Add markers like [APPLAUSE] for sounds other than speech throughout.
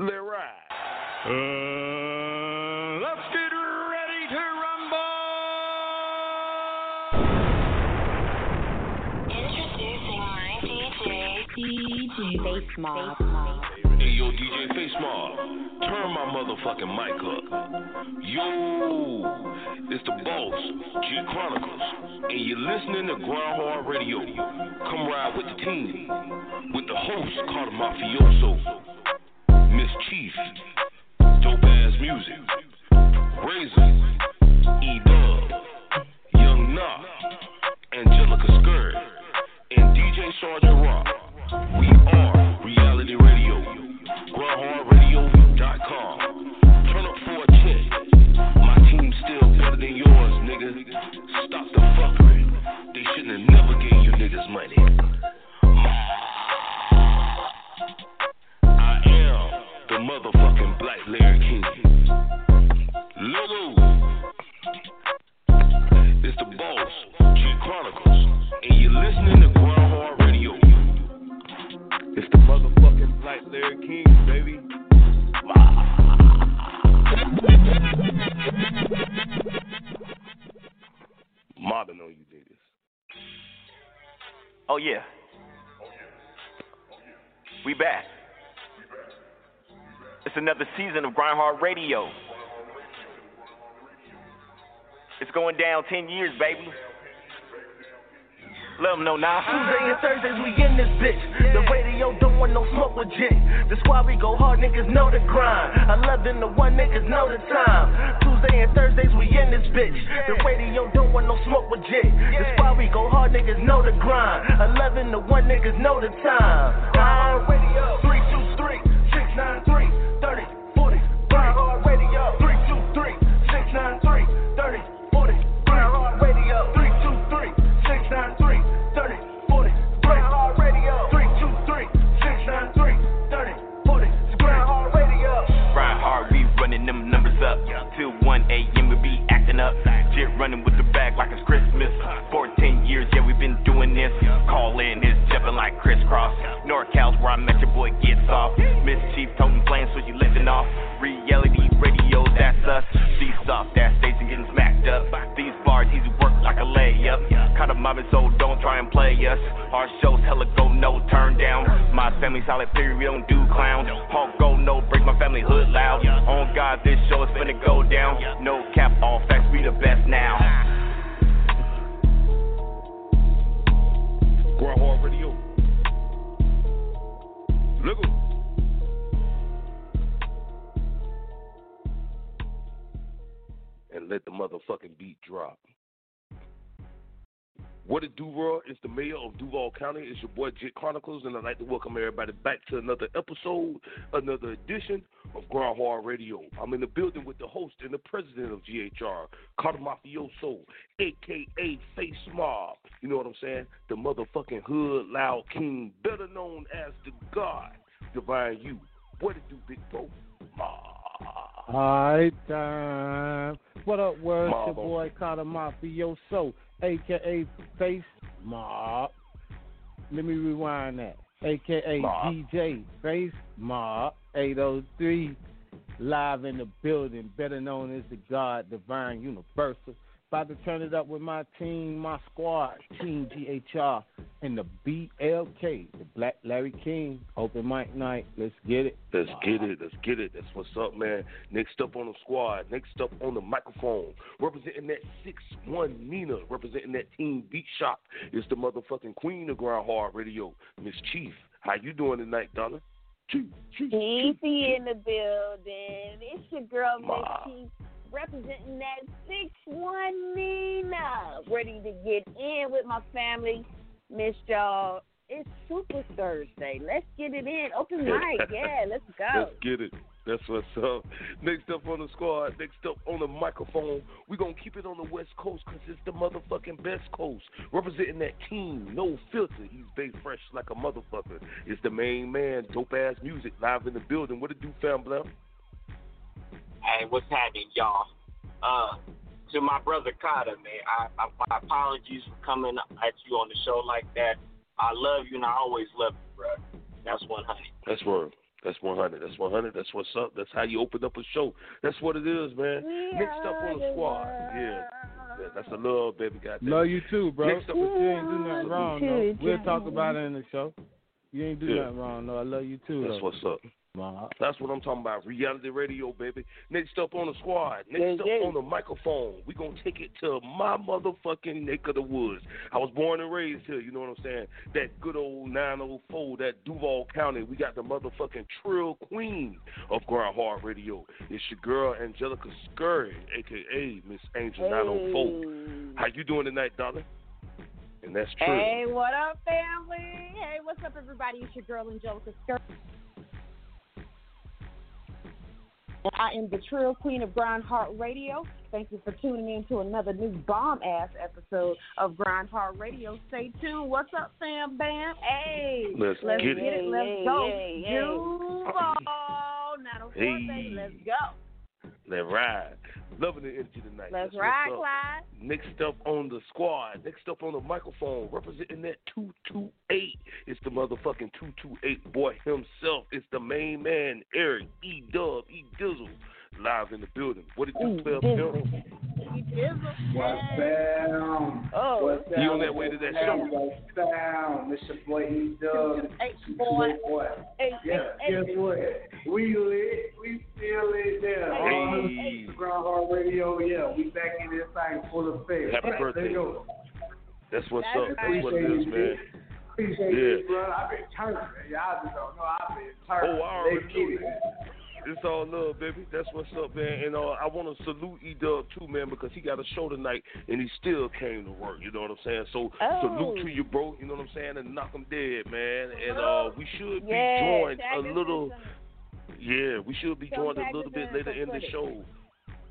Let ride. Uh, let's get ready to rumble. Introducing my DJ, DJ Face Mob. Hey yo, DJ Face Mob, turn my motherfucking mic up. Yo, it's the boss, Jit Chronicles, and you're listening to Hard Radio. Come ride with the team, with the host called Mafioso, Chief, Dopeazzmuzik, Razor, E Dub, Radio. It's going down 10 years, baby. Let them know now. Tuesday and Thursdays we in this bitch. The radio don't want no smoke with jit. That's why we go hard, niggas know the grind. 11 to 1, niggas know the time. Tuesday and Thursdays we in this bitch. The radio don't want no smoke with jit. That's why we go hard, niggas know the grind. 11 to 1, niggas know the time. Grind radio. NorCal's where I met your boy gets off. Miss Chief toting plans, so you lifting off. Reality radio, that's us. These soft ass station getting smacked up. These bars easy work like a layup. Kind of mobbing, so don't try and play us. Our shows hella go no turn down. My family solid period, we don't do clowns. Hawk go no break my family hood loud. On God, this show is finna go down. No cap, all facts, we the best now. Look. And let the motherfucking beat drop. What it do? It's the mayor of Duval County. It's your boy Jit Chronicles, and I'd like to welcome everybody back to another episode, another edition of Grind Hard Radio. I'm in the building with the host and the president of GHR, Carter Mafioso, aka Face Mob. You know what I'm saying? The motherfucking hood loud king, better known as the God, Divine You. What it do, big bro? Alright, time. What up, words? Your boy Carter Mafioso, aka Face Mob. Let me rewind that. AKA Mob. DJ Face Mob 803, live in the building, better known as the God Divine Universal. About to turn it up with my team, my squad, Team GHR, and the BLK, the Black Larry King. Open mic night. Let's get it. Let's get it. Let's get it. That's what's up, man. Next up on the squad. Next up on the microphone. Representing that 6-1 Nina. Representing that Team Beat Shop is the motherfucking queen of Grind Hard Radio, Miss Chief. How you doing tonight, Donna? Chief, Chief, Chief. Easy in the building. It's your girl, Miss Chief, representing that 6 1 Nina. Ready to get in with my family. Miss y'all. It's Super Thursday. Let's get it in. Open mic. [LAUGHS] Yeah, let's go. Let's get it. That's what's up. Next up on the squad, next up on the microphone, we're going to keep it on the West Coast because it's the motherfucking best coast. Representing that team, no filter. He's big fresh like a motherfucker. It's the main man, Dopeazzmuzik, live in the building. What it do, fam, Blam? Hey, what's happening, y'all? Uh, to my brother Carter, man, I, I, my apologies for coming at you on the show like that. I love you and I always love you, bro. That's one hundred. That's word. That's 100. That's 100. That's what's up. That's how you open up a show. That's what it is, man. We Next up on the squad. Yeah. yeah. That's a love, baby. Goddamn. Love you too, bro. Next up you is ain't do nothing wrong, though. We'll talk about it in the show. You ain't do Yeah. nothing wrong, though. I love you too, That's though. what's up. Ma. That's what I'm talking about. Reality radio, baby. Next up on the squad. Next Yeah, up yeah. on the microphone. we going to take it to my motherfucking neck of the woods. I was born and raised here, you know what I'm saying? That good old 904, that Duval County. We got the motherfucking Trill Queen of Grind Hard Radio. It's your girl, Angelica Scurry, a.k.a. Miss Angel 904. How you doing tonight, darling? And that's true. Hey, what up, family? Hey, what's up, everybody? It's your girl, Angelica Skirt. I am the Trill Queen of Grind Hard Radio. Thank you for tuning in to another new bomb ass episode of Grind Hard Radio. Stay tuned. What's up, fam bam? Hey, Let's let's get get it. it. Let's Yay, go. yay, yay. Duval, 904, Hey. baby. Let's go. Let's ride. Loving the energy tonight. Let's That's ride. Clyde. Next up on the squad, next up on the microphone, representing that 228. It's the motherfucking 228 boy himself. It's the main man, Eric E Dub, E Dizzle, live in the building. What it do, Ooh, 12 Dizzle. Pimp? You dizzle. What's Hey. down? Oh. What's down? You on that way to that show? What's down? It's your boy E Dub. Hey, boy. boy. Hey, Yeah, hey, guess hey. what? We lit. We still lit there. Hey. On Grind Hard Radio, yeah. We back in this thing full effect. Happy Let's birthday. That's what's That's up. That's what it Appreciate is, you, man. Appreciate Yeah. you, bro. I've been turning. Y'all just don't know. I've been turning. Oh, I already Let's know get it. that. It's all love, baby. That's what's up, man. And uh, I want to salute E Dub too, man, because he got a show tonight and he still came to work. You know what I'm saying? So Oh. salute to you, bro. You know what I'm saying? And knock him dead, man. And uh, we should be joined a little. Yeah, we should be joined a little bit later in the show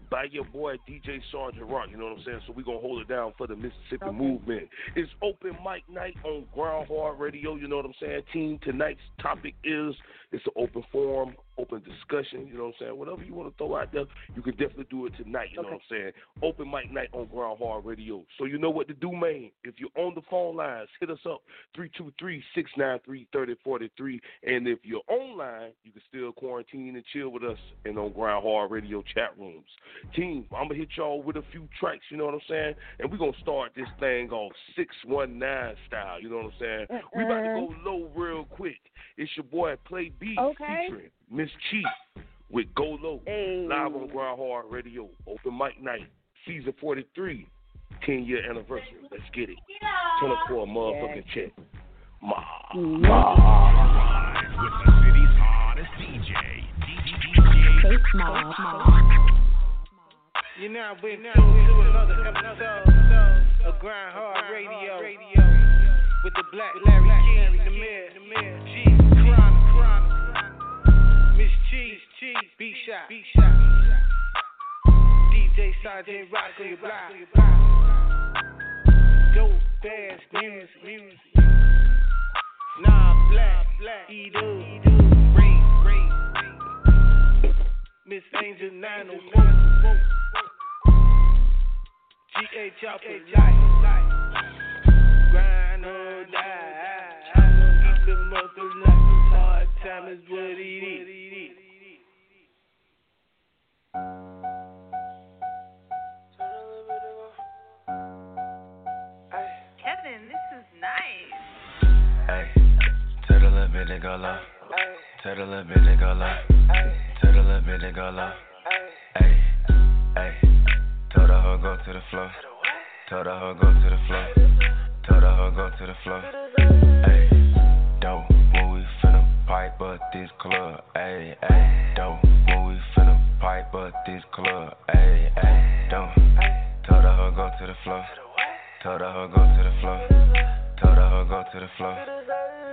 by your boy DJ Sergeant Rock. You know what I'm saying? So we're gonna hold it down for the Mississippi Okay. movement. It's open mic night on Grind Hard Radio. You know what I'm saying? Team tonight's topic is it's an open forum, open discussion. You know what I'm saying? Whatever you want to throw out there, you can definitely do it tonight. You know what I'm saying? Open mic night on Grind Hard Radio. So you know what to do, man. If you're on the phone lines, hit us up 323-693-3043. And if you're online, you can still quarantine and chill with us and on Grind Hard Radio chat rooms. Team, I'm gonna hit y'all with a few tracks, you know what I'm saying? And we're gonna start this thing off 619 style, you know what I'm saying? We about to go low real quick. It's your boy Play B Okay. featuring Miss Chief with Go Low. Hey. Live on Grind Hard Radio, open mic night, season 43, 10 year anniversary. Let's get it. 24 motherfucking check. Ma. Mm-hmm. Face mob. You now been tuned another episode of Grind Hard Radio with the Black Larry King, the Mayor, Cheese, Cheese, B Shot, B Shot, DJ Sergeant Rock on your block, dope ass music, music. Nah, black, black, E-Do, Ray, Ray, Miss Angel 904. G.A. Chopper, life. Grind or die. I'm gonna keep the mother life. Hard time is what it is. Kevin, this is nice. Hey, tell the little bit to go low. Tell the little bit to go low. Tell the little bit to go low. Hey, hey. Tell the hoe go to the floor. Tell the hoe go to the floor. Tell the hoe go to the floor. Hey, don't when we finna pipe up this club. Hey, hey. Don't when we finna pipe up this club. Hey, hey. Don't. The hoe go to the floor. Tell the hoe go to the floor. Tell the hoe go to the floor.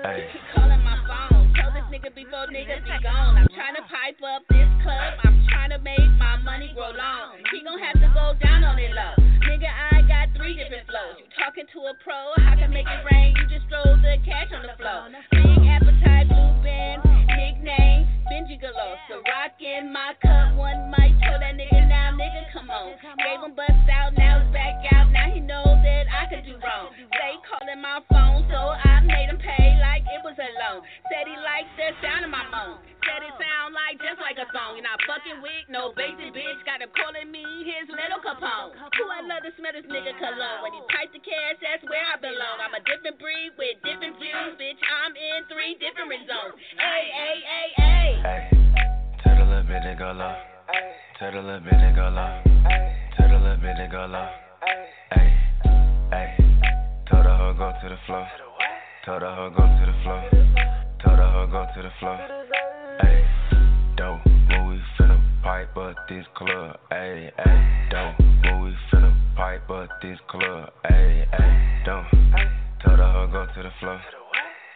Hey. Calling my phone. Tell this nigga before niggas be gone. I'm trying to pipe up this club. I'm trying to make my money grow long. He gon' have to go down on it low. Nigga, I got three different flows. You talking to a pro? I can make it rain. You just throw the cash on the floor. Big appetite, blue band, nickname, Benji Galore. So rock in my cup. One mic, told that nigga now, nigga, come on. Gave him bust out, now it's back out. Now he knows that I could do wrong. They calling my phone, so I made him pay like it was a loan. Said he liked the sound of my moan. Said it sound like just like a song. You're not fucking with no basic bitch. Got him calling me his little Capone. Who I love to smell this nigga cologne. When he pipe the cash, that's where I belong. I'm a different breed with different views, bitch. I'm in three different zones. Hey, hey, hey, hey. Hey, tell the little bit to go low. Tell the little bit to go low. Tell the little bit to go low. Hey, hey. Tell the hoe go to the floor. Tell the hoe go to the floor. Tell the hoe go to the floor. Hey, dope. When we finna pipe up this club. Hey, hey, dope. When we finna pipe up this club. Hey, hey, dope. Tell the hoe go to the floor.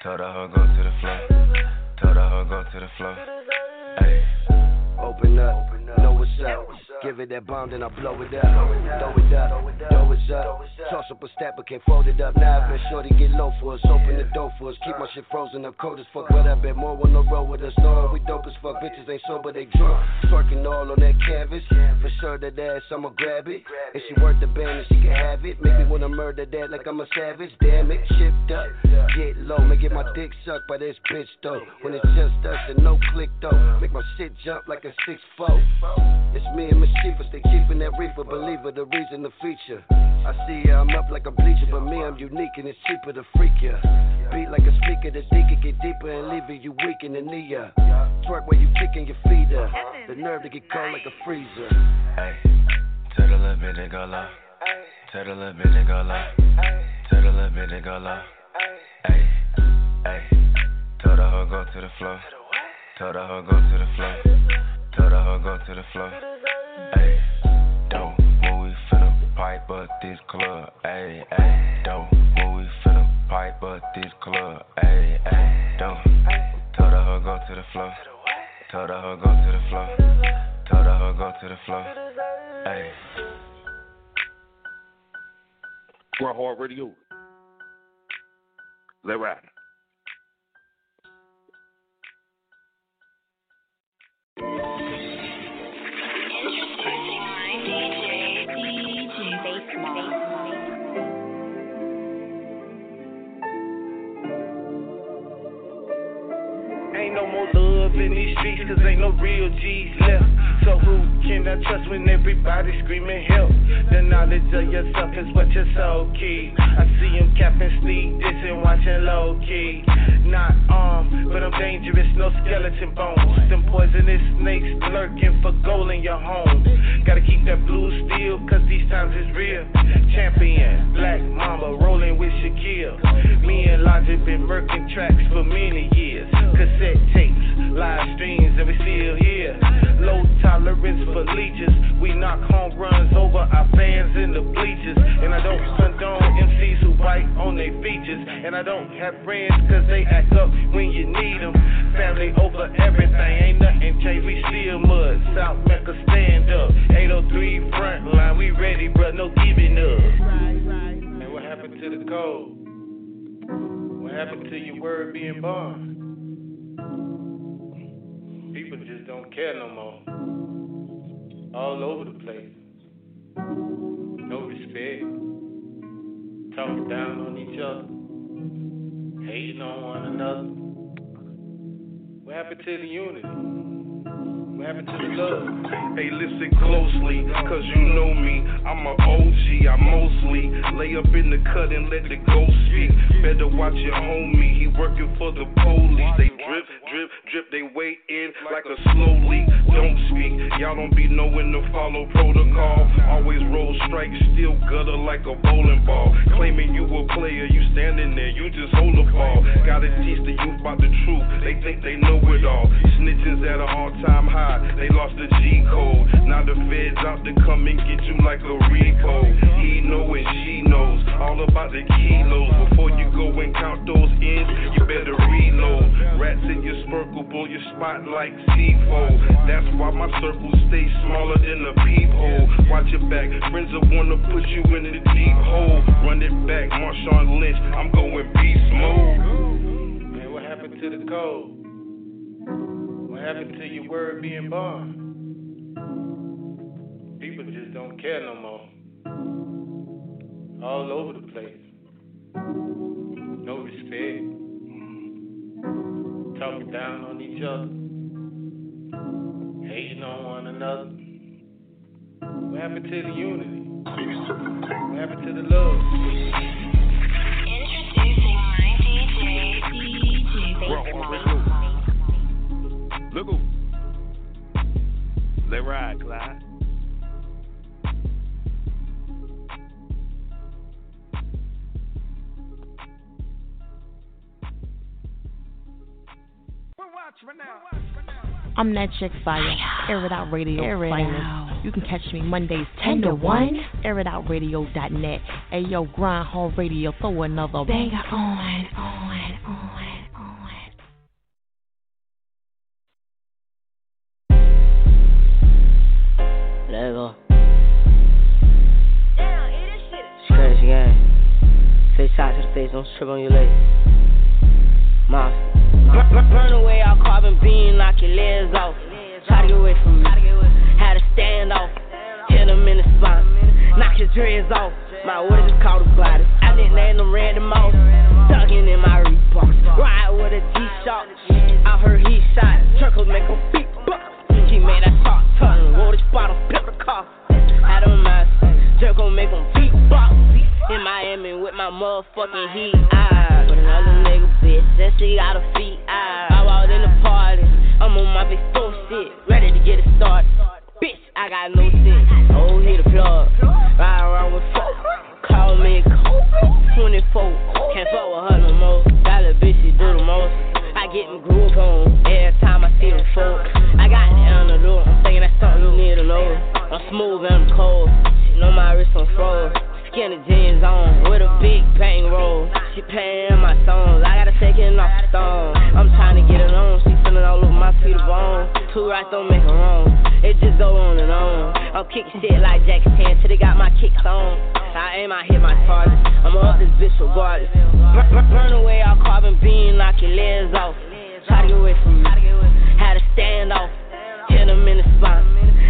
Tell the hoe go to the floor. Tell the hoe go to the floor. Open up, know what's up. Give it that bomb, then I blow it up. Throw it up, throw it up. Toss up a step, but can't fold it up. Now I bet shorty get low for us. Open the door for us. Keep my shit frozen up, cold as fuck. But I bet more on the road with us. Knowing we dope as fuck. Bitches ain't sober, they drunk. Twerking all on that canvas. For sure that ass, I'ma grab it. If she worth the band, then she can have it. Make me wanna murder that like I'm a savage. Damn it, shift up, get low. Make get my dick sucked by this bitch though. When it's just us and no click though. Make my shit jump like a six four. It's me and Mischievous, they keeping that reefer. Believer, the reason the feature. I see ya, I'm up like a bleacher, but me, I'm unique and it's cheaper to freak ya. Beat like a speaker, the deacon get deeper and leaving you weak in the knee ya. Twerk while you kicking your feet up. The nerve to get cold like a freezer. Hey, tell the little bit to go low. Tell the little bit to go low. Tell the little bit to go low. Hey, hey. Tell the hoe go to the floor. Tell the hoe go to the floor. Tell the hoe go to the floor. Hey, don't when we finna pipe up this club. Hey, hey, don't when we finna pipe up this club. Hey, hey, don't. Tell the hoe go to the floor. Tell the hoe go to the floor. Tell the hoe go to the floor. Hey. Grind Hard Radio. Let ride. Bass no more love in these streets, cause ain't no real G's left. So who can I trust when everybody screaming help? The knowledge of yourself is what your soul keep. I see him capping this and watching low key. Not armed, but I'm dangerous, no skeleton bones. Them poisonous snakes lurking for gold in your home. Gotta keep that blue steel, cause these times is real. Champion, Black mama, rolling with Shaquille. Me and Logic been murking tracks for many years. Cassette tapes, live streams, and we still here. Low tolerance for leeches. We knock home runs over our fans in the bleachers. And I don't condone MCs who bite on their features. And I don't have friends cause they act up when you need them. Family over everything, ain't nothing changed. We still mud. South Mecca stand up. 803 front line, we ready, bruh, no giving up. And what happened to the code? What happened to your word being born? Care no more. All over the place. No respect. Talking down on each other. Hating on one another. What happened to the unity? What happened to the love? Hey, listen closely, cause you know me. I'm a OG, I mostly lay up in the cut and let the ghost speak. Better watch your homie, he working for the police. They drip, drip, drip, they wait in like a slow leak. Don't speak, y'all don't be knowing to follow protocol. Always roll strikes, still gutter like a bowling ball. Claiming you a player, you standing there, you just hold the ball. Gotta teach the youth about the truth, they think they know it all. Snitches at an all time high, they lost the G code. Now the feds out to come and get you like a Rico. He know and she knows all about the kilos. Before you go and count those ends, you better reload. Rats in your sparkle, your spot like C4. That's why my circle stays smaller than a peephole. Watch your back, friends will wanna put you in the deep hole. Run it back, Marshawn Lynch, I'm going beast mode. Man, what happened to the code? What happened to your word being born? People just don't care no more. All over the place. No respect. Talking down on each other. Hating on one another. What happened to the unity? What happened to the love? Introducing my DJ, DJ Raw Bass Look who. Let ride, Clyde. I'm that chick fire. Air it out radio Air it finest. You can catch me Mondays 10 to 1. AirItOutRadio.net. Hey yo, grind hard radio. Throw another banger on, on, on, on. Let it go. Scratch gang. Face out to the face, don't trip on your leg. Mouse. Run away, I'll carbon beam, knock your legs off. Try to get away from me. Had to stand off. Hit him in the spine. Knock his dreads off. My words is called a glider. I didn't name them random mouse. Tugging in my Reebok. Ride with a G-Shock. I heard he shot. Circles make him beat. He made that shot turn. Roll this bottle, pimp the car. I don't mind. Jerk gon' make him beat box. In Miami with my motherfucking heat. Ah, but another nigga bitch. That she got a feet. Ah, I walked in the party. I'm on my big four shit. Ready to get it started. Bitch, I got no sense. Oh, hit the plug. Ride around with four. Call me Kobe. 24. Can't fuck with her no more. That little bitch, she do the most. I get my groove on every time I see them folk. I got the antidote. I'm thinking that's something you need to know. I'm smooth and I'm cold. She know my wrist on froze. Skinny jeans on with a big bang roll. She paying my songs. I gotta take it off the stone. I'm trying to get it on. She feeling all over my feet of bone. Two rights don't make her wrong. It just go on and on. I'm kicking shit like Jackie Chan till they got my kicks on. I aim, I hit my target. I'ma up this bitch regardless. Run, run away, I'll carbon beam, knock your legs off. Try to get away from me. Had to stand off. Hit him in the spine.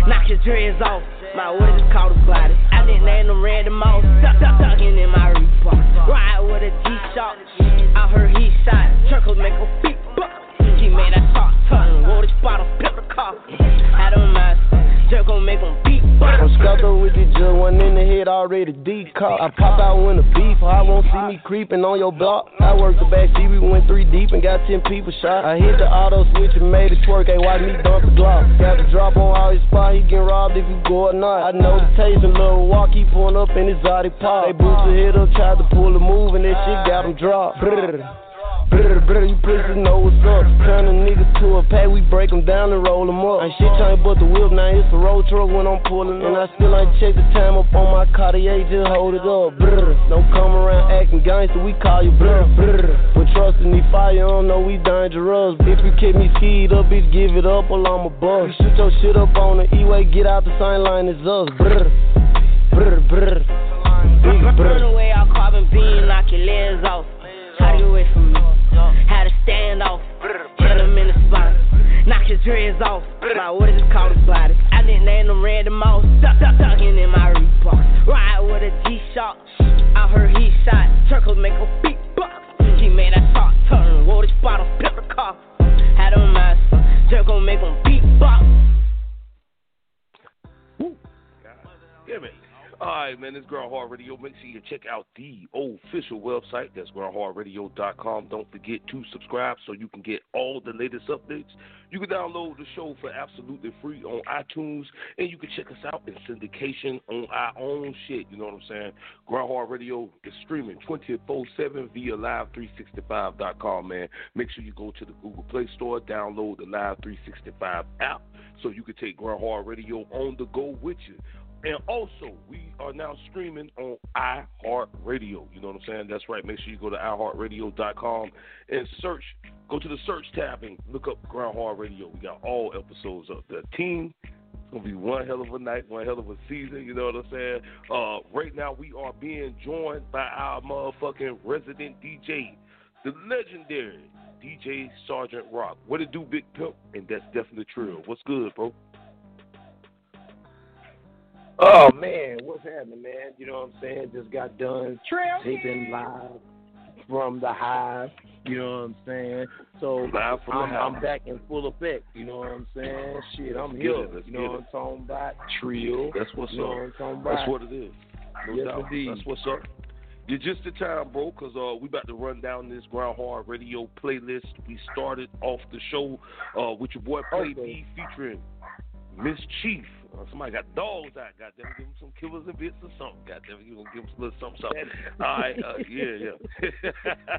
Knock his dreads off. My words is called a glider. I didn't name them random mouse. Tuck, tuck, tucking in my Reebok. Ride with a G-Shock. I heard he shot. Circles make a beat. He made that shot turn. Roll this bottle, the car. I don't mind. Jerk gon' make him beat. I'm up with the jug, one in the head already decocked. I pop out when the beef, I won't see me creeping on your block. I worked the back seat, we went three deep and got ten people shot. I hit the auto switch and made it twerk, ain't watch me dump the Glock. Got the drop on all his spot, he get robbed if you go or not. I know the taste and little walk, he pulling up in his Zodi pop. They boots the hit up, tried to pull a move and that shit got him dropped. Brr, brr, you pussies know what's up. Turn a nigga to a pack, we break 'em down and roll 'em up. Ain't shit trying but the whip, now it's the road truck when I'm pulling up. And I still ain't check the time up on my Cartier, just hold it up. Brr, don't come around acting gangster, we call you brr, brr. But trust in the fire, don't know we dangerous. If you keep me skied up, bitch, give it up or I'm a bust. You shoot your shit up on the E-way, get out the same line as us. Brr, brr, brr. Big Run brr. away, I'll carbon beam, knock your legs off. Try to get away from me. Had to stand off. Hit him in the spine. Knock his dreads off. My words is called a glider. I didn't name them random mouse. Tuck, tuck, tucking in my Reebok. Ride with a G-Shock. I heard he shot. Circles make a beat box. He made that shot turn. Roll this bottle, the car. Had him my Jerk gon' make him beat box. Yeah, man. All right, man. This Grind Hard Radio. Make sure you check out the official website. That's grindhardradio.com. Don't forget to subscribe so you can get all the latest updates. You can download the show for absolutely free on iTunes, and you can check us out in syndication on our own shit. You know what I'm saying? Grind Hard Radio is streaming 24/7 via Live365.com. Man, make sure you go to the Google Play Store, download the Live365 app, so you can take Grind Hard Radio on the go with you. And also, we are now streaming on iHeartRadio. You know what I'm saying? That's right. Make sure you go to iHeartRadio.com and search. Go to the search tab and look up Grind Hard Radio. We got all episodes up there. Team, it's gonna be one hell of a night, one hell of a season. You know what I'm saying? Uh, right now, we are being joined by our motherfucking resident DJ, the legendary DJ Sergeant Rock. What it do, Big Pimp? And that's definitely true. What's good, bro? Oh man, what's happening, man? You know what I'm saying? Just got done taping live from the hive. You know what I'm saying? So Live from I'm, I'm back in full effect. You know what I'm saying? Shit, I'm Let's here. get it, you know what. I'm talking about? Trill. That's what's you know up. what I'm talking about? That's what it is. No Yes, doubt. indeed. That's what's up. You're just in time, bro, because uh, we about to run down this Grind Hard Radio playlist. We started off the show uh, with your boy Play B featuring Miss Chief. Uh, somebody got dogs out. Goddamn, give him some killers and bits or something. Goddamn, you gonna give him some little something, something. [LAUGHS] All right, uh, yeah, yeah.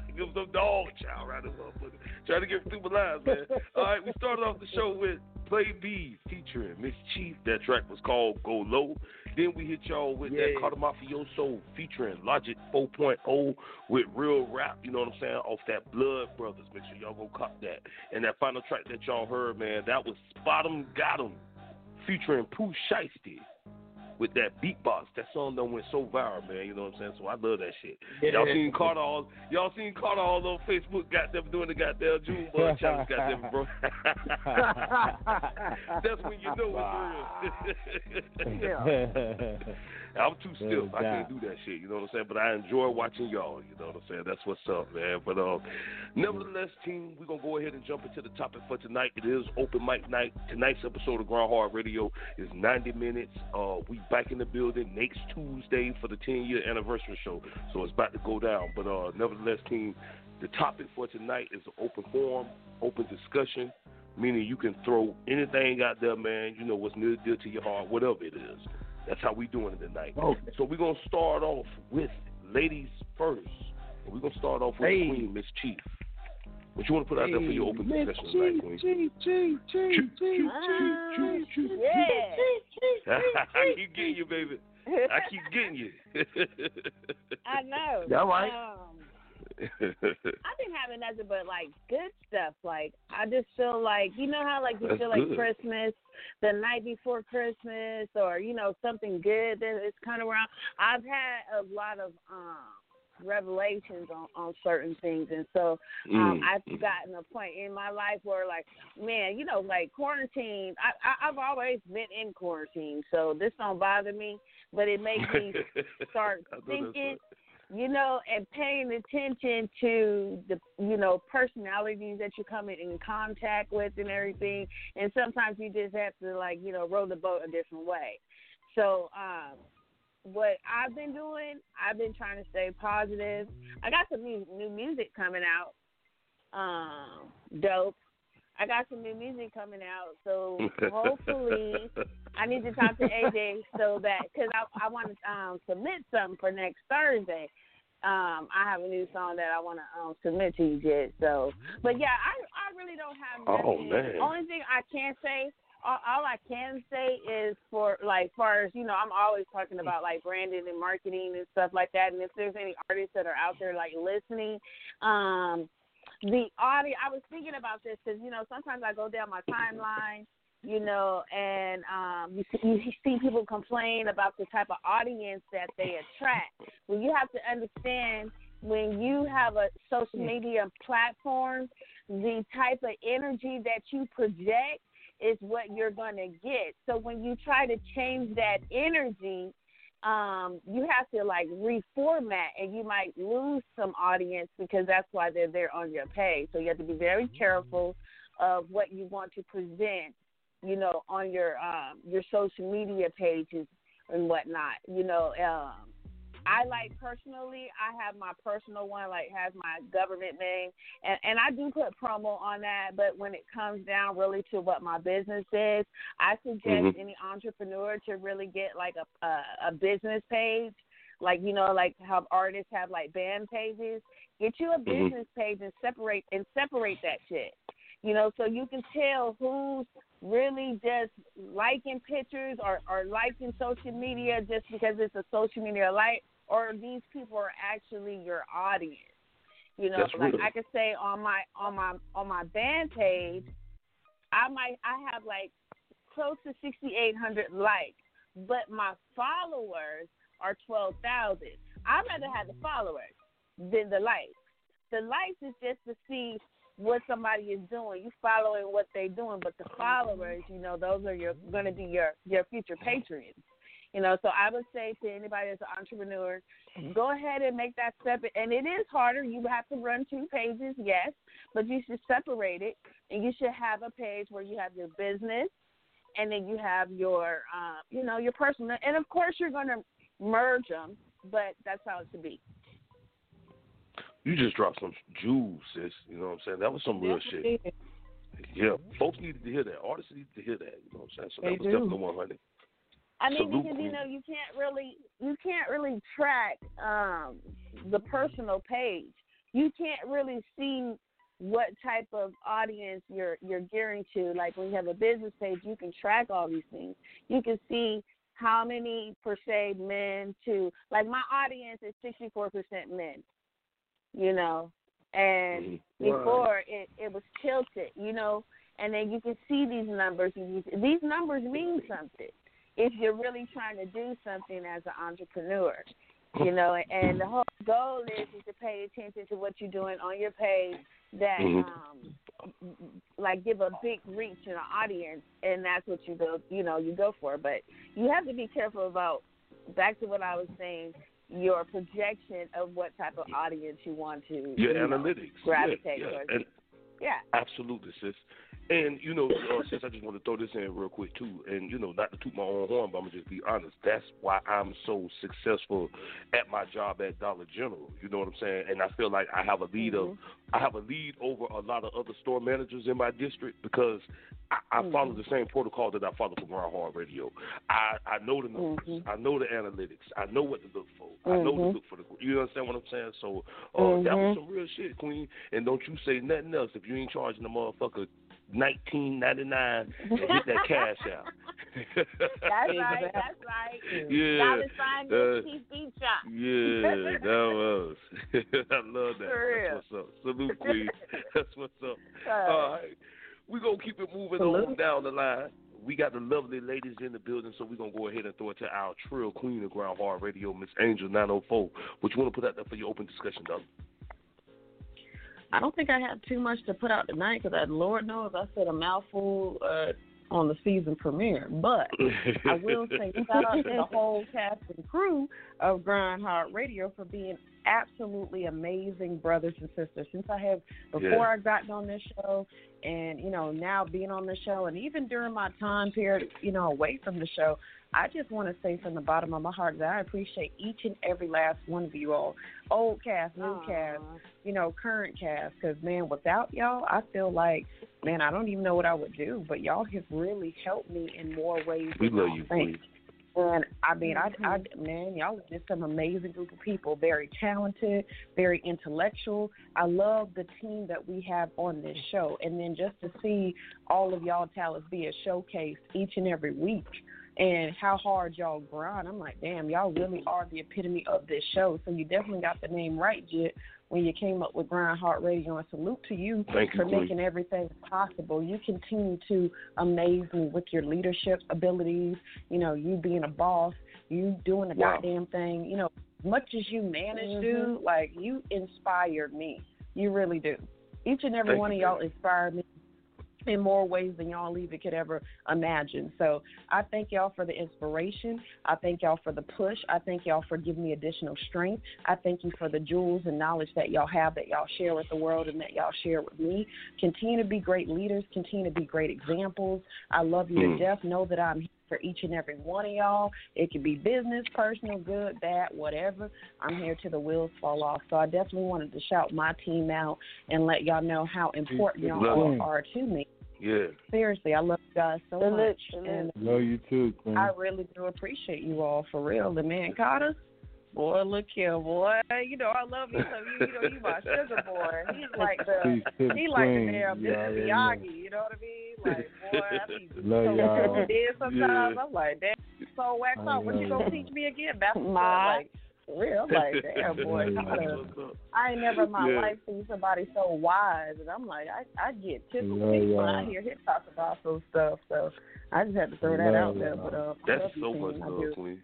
[LAUGHS] give him some dog chow right this motherfucker. Trying to get through my lines, man. All right, we started off the show with Play B featuring Miss Chief. That track was called Go Low. Then we hit y'all with that Yeah. Carter Mafioso featuring Logic 4.0 with real rap, you know what I'm saying, off that Blood Brothers. Make sure y'all go cop that. And that final track that y'all heard, man, that was Spot 'em Got 'em featuring Pooh Shiesty with that beatbox. That song done went so viral, man. You know what I'm saying? So I love that shit. Y'all seen Carter all y'all seen Carter all over Facebook got them doing the goddamn June Bug [LAUGHS] challenge, goddamn bro. [LAUGHS] That's when you know it's real. [LAUGHS] I'm too stiff. I can't do that shit. You know what I'm saying? But I enjoy watching y'all. You know what I'm saying? That's what's up, man. But um, nevertheless, team, we're gonna go ahead and jump into the topic for tonight. It is open mic night. Tonight's episode of Grind Hard Radio is 90 minutes. Uh, we back in the building next Tuesday for the 10 year anniversary show. So it's about to go down. But uh, nevertheless, team, the topic for tonight is an open forum, open discussion. Meaning you can throw anything out there, man. You know what's near dear to your heart, whatever it is. That's how we doing it tonight. Okay. So we're gonna start off with ladies first. We're gonna start off with Hey. Queen Miss Chief. What you want to put out there for your open Miss discussion tonight, Queen? Chief, Chief, Chief, Chief, Chief, Chief, Chief, Yeah. [LAUGHS] I keep getting you, baby. I keep getting you. [LAUGHS] I know. Yeah, right. Um, [LAUGHS] I've been having nothing but like good stuff. Like I just feel like you know how like you That's feel like good. Christmas, the night before Christmas, or you know something good that is kind of around. I've had a lot of um revelations on on certain things, and so um, Mm. I've gotten a point in my life where like man, you know, like quarantine. I, I I've always been in quarantine, so this don't bother me, but it makes me start [LAUGHS] I know that's thinking you know, and paying attention to the, you know, personalities that you're coming in contact with and everything. And sometimes you just have to, like, you know, row the boat a different way. So, um, what I've been doing, I've been trying to stay positive. I got some new, new music coming out. Um, dope. I got some new music coming out, so [LAUGHS] hopefully I need to talk to AJ so that because I I want to um, submit something for next Thursday. Um, I have a new song that I want to um, submit to you, Jed. So, but yeah, I I really don't have Oh, man. Only thing I can say, all, all I can say is for like far as you know, I'm always talking about like branding and marketing and stuff like that. And if there's any artists that are out there like listening, um, the audio. I was thinking about this because you know sometimes I go down my timeline, you know, and um, you see, you see people complain about the type of audience that they attract. Well, you have to understand when you have a social media platform, the type of energy that you project is what you're going to get. So when you try to change that energy, um, you have to like reformat and you might lose some audience because that's why they're there on your page. So you have to be very careful of what you want to present, you know, on your um your social media pages and whatnot. You know, um I like personally, I have my personal one, like has my government name, and and I do put promo on that. But when it comes down really to what my business is, I suggest Mhm. any entrepreneur to really get like a, a a business page, like you know, like how artists have like band pages. Get you a Mhm. business page and separate and separate that shit. You know, so you can tell who's really just liking pictures or, or liking social media just because it's a social media like or these people are actually your audience. You know, That's like. I could say on my on my on my band page, I might I have like close to sixty eight hundred likes, but my followers are twelve thousand. I'd rather have the followers than the likes. The likes is just to see what somebody is doing. You following what they're doing, but the followers, you know, those are your going to be your your future patrons. You know, so I would say to anybody that's an entrepreneur, go ahead and make that step. And it is harder. You have to run two pages, yes, but you should separate it, and you should have a page where you have your business, and then you have your, uh, you know, your personal. And of course, you're going to merge them, but that's how it should be. You just dropped some jewels, sis. You know what I'm saying? That was some real shit. Yeah, folks needed to hear that. Artists needed to hear that. You know what I'm saying? So They that was do. definitely 100. I mean, Salute, because you know you can't really you can't really track um, the personal page. You can't really see what type of audience you're you're gearing to. Like when you have a business page, you can track all these things. You can see how many per se men to like my audience is sixty four percent men. You know, and Mm-hmm. Right. before it it was tilted. You know, and then you can see these numbers. These numbers mean something if you're really trying to do something as an entrepreneur. You know, and the whole goal is is to pay attention to what you're doing on your page that Mhm. um like give a big reach to the audience and that's what you go you know, you go for. But you have to be careful about back to what I was saying, your projection of what type of audience you want to Your you know, analytics. gravitate yeah, yeah. towards. And yeah. Absolutely, sis. And you know, uh, sis, I just want to throw this in real quick too. And you know, not to toot my own horn, but I'm gonna just be honest. That's why I'm so successful at my job at Dollar General. You know what I'm saying? And I feel like I have a lead of, I have a lead over a lot of other store managers in my district because I, I follow the same protocol that I follow for Grind Hard Radio. I I know the numbers, I know the analytics, I know what to look for, I know to Mhm. look for the. You understand what I'm saying? So uh, that was Mhm. some real shit, Queen. And don't you say nothing else if you ain't charging the motherfucker nineteen ninety nine [LAUGHS] and hit that cash out. That's right, that's right. Yeah. Dollar sign Uh, TV shop. Yeah, that was. [LAUGHS] I love that. For real. That's what's up. Salute, [LAUGHS] Queen. That's what's up. Uh, All right. We're going to keep it moving Salute. on down the line. We got the lovely ladies in the building, so we're going to go ahead and throw it to our trill queen of Grind Hard Radio, Miss Angel 904. What you want to put out there for your open discussion, darling? I don't think I have too much to put out tonight because Lord knows I said a mouthful uh, on the season premiere. But I will say shout out to the [LAUGHS] whole cast and crew of Grind Hard Radio for being absolutely amazing brothers and sisters. Since I have before Yeah. I gotten on this show and, you know, now being on the show and even during my time period, you know, away from the show, I just want to say from the bottom of my heart that I appreciate each and every last one of you all. Old cast, new cast, you know, current cast. Because, man, without y'all, I feel like, man, I don't even know what I would do. But y'all have really helped me in more ways We than love y'all you, think. Queen. And I mean, I, I, mm-hmm. man, y'all are just some amazing group of people. Very talented, very intellectual. I love the team that we have on this show, and then just to see all of y'all talents being showcased each and every week, and how hard y'all grind. I'm like, damn, y'all really are the epitome of this show. So you definitely got the name right, Jit, when you came up with Grind Hard Radio. And salute to you Thank you, for Queen. making everything possible. You continue to amaze me with your leadership abilities. You know, you being a boss, you doing the Wow. goddamn thing. You know, much as you manage, Mhm. dude, like you inspire me. You really do. Each and every Thank one you, of y'all inspire me in more ways than y'all even could ever imagine. So I thank y'all for the inspiration. I thank y'all for the push. I thank y'all for giving me additional strength. I thank you for the jewels and knowledge that y'all have that y'all share with the world and that y'all share with me. Continue to be great leaders. Continue to be great examples. I love you Mm. to death. Know that I'm here for each and every one of y'all. It could be business, personal, good, bad, whatever. I'm here till the wheels fall off. So I definitely wanted to shout my team out and let y'all know how important y'all all are to me. Yeah. Seriously, I love you guys so Salute, much. salute. And Love you too, Queen. I really do appreciate you all for real. The man Carter, boy, look here, boy. You know I love you, so you, you know you my sugar boy. He's [LAUGHS] like the Peace to the he like the queen. damn You Mr. already Miyagi. You know what I mean? Like [LAUGHS] boy, I be Love so y'all. dead sometimes. Yeah. I'm like, damn, you so waxed I. What you gonna teach me again? Basketball? Ma. Like for real? I'm like, damn [LAUGHS] boy, Yeah. Carter. I ain't never in my Yeah. life seen somebody so wise, and I'm like, I I get tickled Love pink when I hear him talk about some stuff. So I just had to throw that Love out there. y'all. But uh, That's so much love. Queen.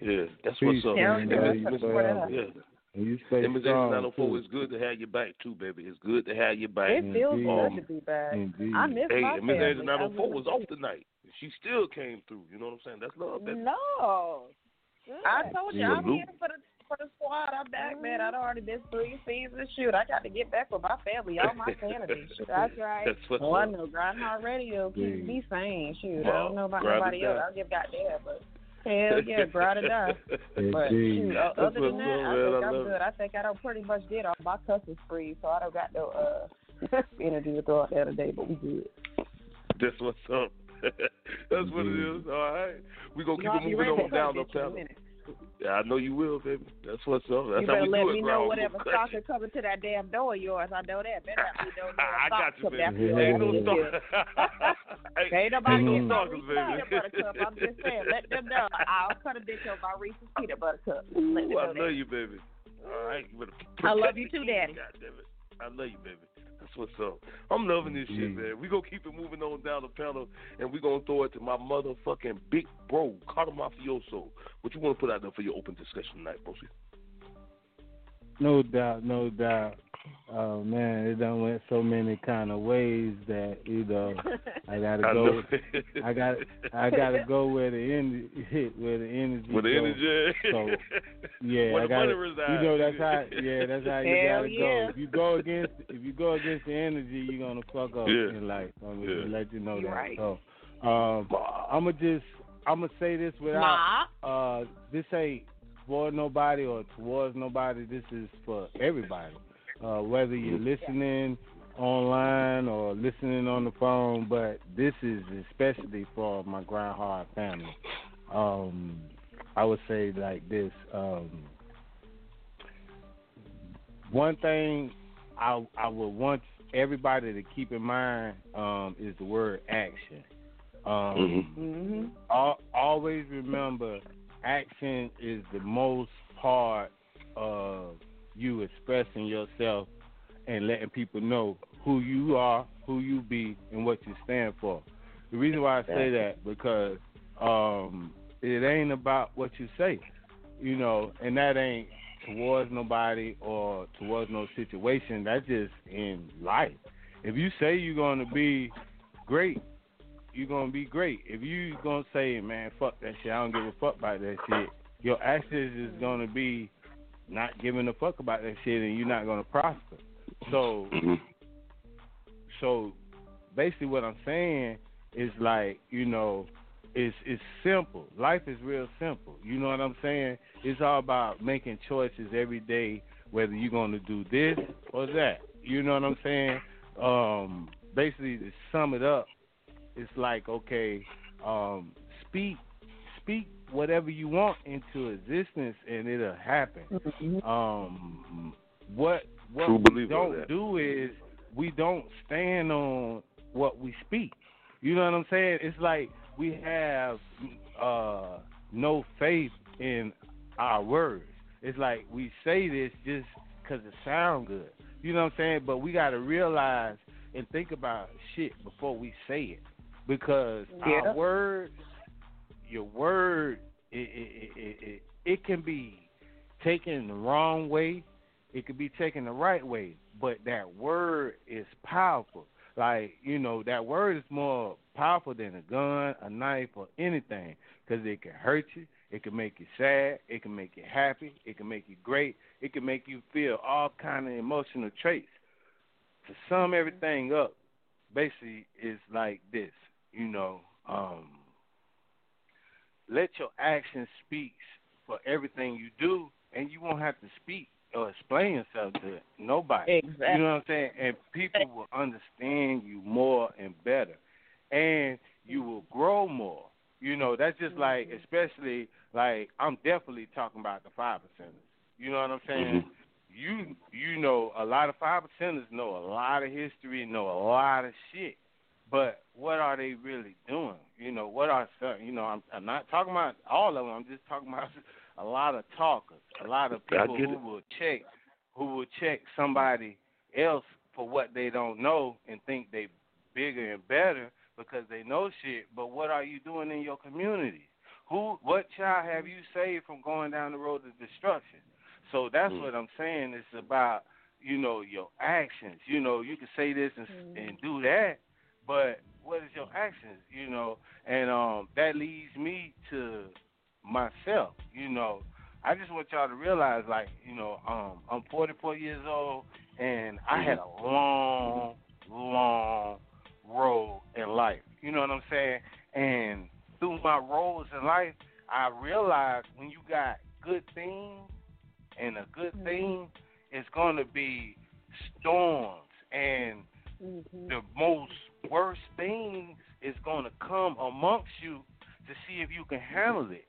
Yeah, that's Peace, what's up. Yeah, And yeah, Miss- that's Miss- what it is. yeah. And you stay MSX 904 too. it's good to have you back too, baby. It's good to have you back. It feels Um, good to be back. Indeed. I miss Hey, my and family. Miss Angel 904 was off tonight. She still came through. You know what I'm saying? That's love, baby. No. I told you I'm here for the for the squad. I'm back, man. I'd already missed three seasons. Shoot, I got to get back with my family. All my sanity. [LAUGHS] Shoot, That's right. That's what's Oh, I up. know Grindhard Radio keeps Yeah. me sane. Shoot, I don't know about Grind nobody else. I'll give goddamn, but hell yeah, grind it down. But Indeed. shoot, o- other than that, I think I I'm love good. I think I don't pretty much did all my cussing spree, so I don't got no uh [LAUGHS] energy to throw out there today. But we good. This what's up. [LAUGHS] That's what it mm-hmm. is. All right. We're going to keep it moving on down cut up bitch in a town. minute. Yeah, I know you will, baby. That's what's up. That's you how better we let do me it, know Ground. whatever We're stalker coming to that damn door of yours. I know that. Better not be no [LAUGHS] more I got you, stalker baby. after [LAUGHS] Ain't no all. hey, Ain't nobody ain't no stalkers, baby. peanut butter cup. I'm just saying, let them know. I'll cut a bitch on my Reese's peanut butter cup. Let them Ooh, know I love that. you, baby. All right, you better I love you too, Daddy. God damn it. I love you, baby. That's what's up. I'm loving this shit, mm-hmm. man. We gonna keep it moving on down the panel, and we gonna throw it to my motherfucking big bro, Carter Mafioso. What you want to put out there for your open discussion tonight, Bossy? No doubt, no doubt. Oh man, it done went so many kind of ways that you know [LAUGHS] I gotta I go. I got I gotta go where the energy hit where the energy. With the go. energy. So [LAUGHS] yeah, Where I the got money You know that's how. Yeah, that's how you Hell gotta yeah. go. If you go against if you go against the energy, you're gonna fuck up Yeah. in life. I'm Yeah. gonna let you know that. right. So um, I'm gonna just I'm gonna say this without uh this ain't for nobody or towards nobody. This is for everybody. Uh, whether you're listening online or listening on the phone, but this is especially for my grind hard family. Um, I would say like this. Um, one thing I I would want everybody to keep in mind um, is the word action. Um, Mm-hmm. al- always remember, action is the most part of you expressing yourself and letting people know who you are, who you be, and what you stand for. The reason why I say that because um, it ain't about what you say, you know, and that ain't towards nobody or towards no situation. That's just in life. If you say you're going to be great, you're gonna be great. If you're gonna say, man, fuck that shit, I don't give a fuck about that shit. Your actions is gonna be not giving a fuck about that shit, and you're not gonna prosper. So, so basically, what I'm saying is like, you know, it's it's simple. Life is real simple. You know what I'm saying? It's all about making choices every day, whether you're gonna do this or that. You know what I'm saying? Um, basically, to sum it up, it's like okay, um, speak speak whatever you want into existence, and it'll happen. Um, what what True we don't that. do is we don't stand on what we speak. You know what I'm saying? It's like we have uh, no faith in our words. It's like we say this just because it sounds good. You know what I'm saying? But we got to realize and think about shit before we say it, because Yeah. our words, your word, it it, it it it can be taken the wrong way. It could be taken the right way, but that word is powerful. Like you know, that word is more powerful than a gun, a knife, or anything, because it can hurt you. It can make you sad. It can make you happy. It can make you great. It can make you feel all kind of emotional traits. To sum everything up, basically is like this. You know, um, let your actions speak for everything you do, and you won't have to speak or explain yourself to nobody. Exactly. You know what I'm saying? And people will understand you more and better, and you will grow more. You know, that's just mm-hmm. like, especially like I'm definitely talking about the five percenters. You know what I'm saying? Mm-hmm. You you know a lot of five percenters know a lot of history, know a lot of shit, but what are they really doing? You know, what are some? You know, I'm, I'm not talking about all of them. I'm just talking about [LAUGHS] a lot of talkers, a lot of people get who it. will check, who will check somebody else for what they don't know and think they bigger and better because they know shit. But what are you doing in your community? Who, what child have you saved from going down the road of destruction? So that's Mm. what I'm saying. It's about you know your actions. You know, you can say this and and do that, but what is your actions? You know, and um that leads me to myself. You know, I just want y'all to realize, like, you know, um, I'm 44 years old, and I had a long, long road in life. You know what I'm saying? And through my roads in life, I realized when you got good things, and a good thing is going to be storms, and the most worst things is going to come amongst you to see if you can handle it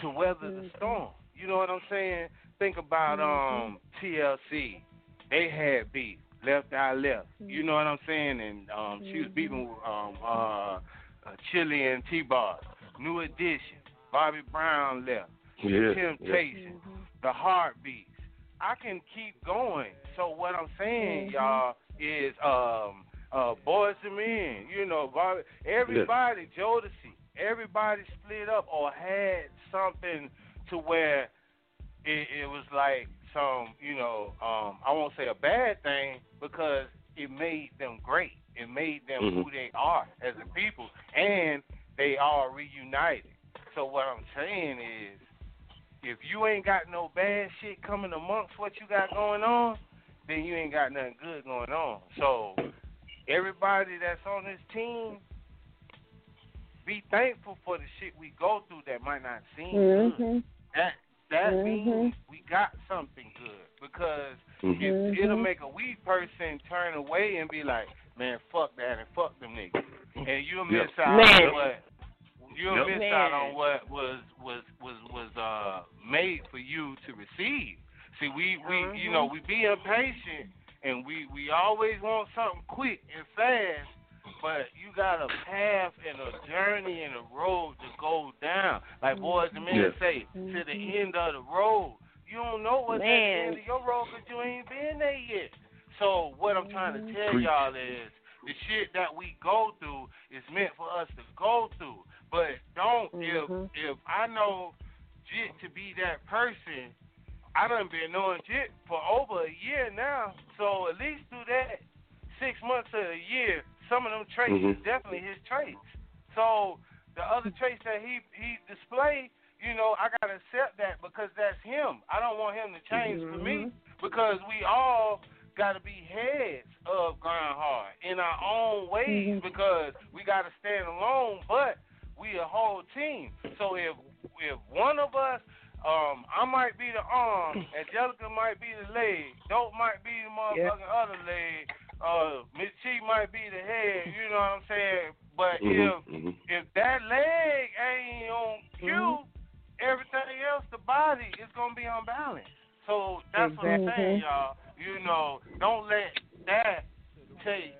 to weather the storm. You know what I'm saying? Think about um TLC. They had beef, left eye left. You know what I'm saying? And um she was beefing with um uh, uh Chili and T-Boz. New Edition. Bobby Brown left. Yeah, Temptation. The Heartbeats. I can keep going. So what I'm saying, y'all, is um uh boys and men, you know, everybody, Jodeci, everybody split up or had something to where it, it was like some, you know, um, I won't say a bad thing because it made them great. It made them Mhm. who they are as a people, and they are reunited. So what I'm saying is, if you ain't got no bad shit coming amongst what you got going on, then you ain't got nothing good going on. So everybody that's on this team, be thankful for the shit we go through that might not seem good. Mhm. That that Mhm. means we got something good because Mhm. it, it'll Mhm. make a weak person turn away and be like, man, fuck that and fuck them niggas, and you'll Yep. miss out Man. on what you'll Yep. miss out on what was was was was uh made for you to receive. See, we we you know we be impatient and we we always want something quick and fast, but you got a path and a journey and a road to go down. Like boys and men Yeah. say, to the end of the road. You don't know what's at the Man. end of your road because you ain't been there yet. So what I'm trying to tell y'all is the shit that we go through is meant for us to go through. But don't Mhm. if if I know Jit to be that person, I done been knowing Jit for over a year now. So at least through that six months of a year, some of them traits is Mhm. definitely his traits. So the other traits that he he displayed, you know, I gotta accept that because that's him. I don't want him to change for me because we all gotta be heads of grind hard in our own ways because we gotta stand alone, but we a whole team. So if if one of us um, I might be the arm, [LAUGHS] Angelica might be the leg, Dope might be the motherfucking other leg, uh, Miss Chi might be the head, you know what I'm saying? But Mhm. if Mhm. if that leg ain't on cue, everything else, the body is gonna be unbalanced. So that's what I'm saying, y'all. You know, don't let that take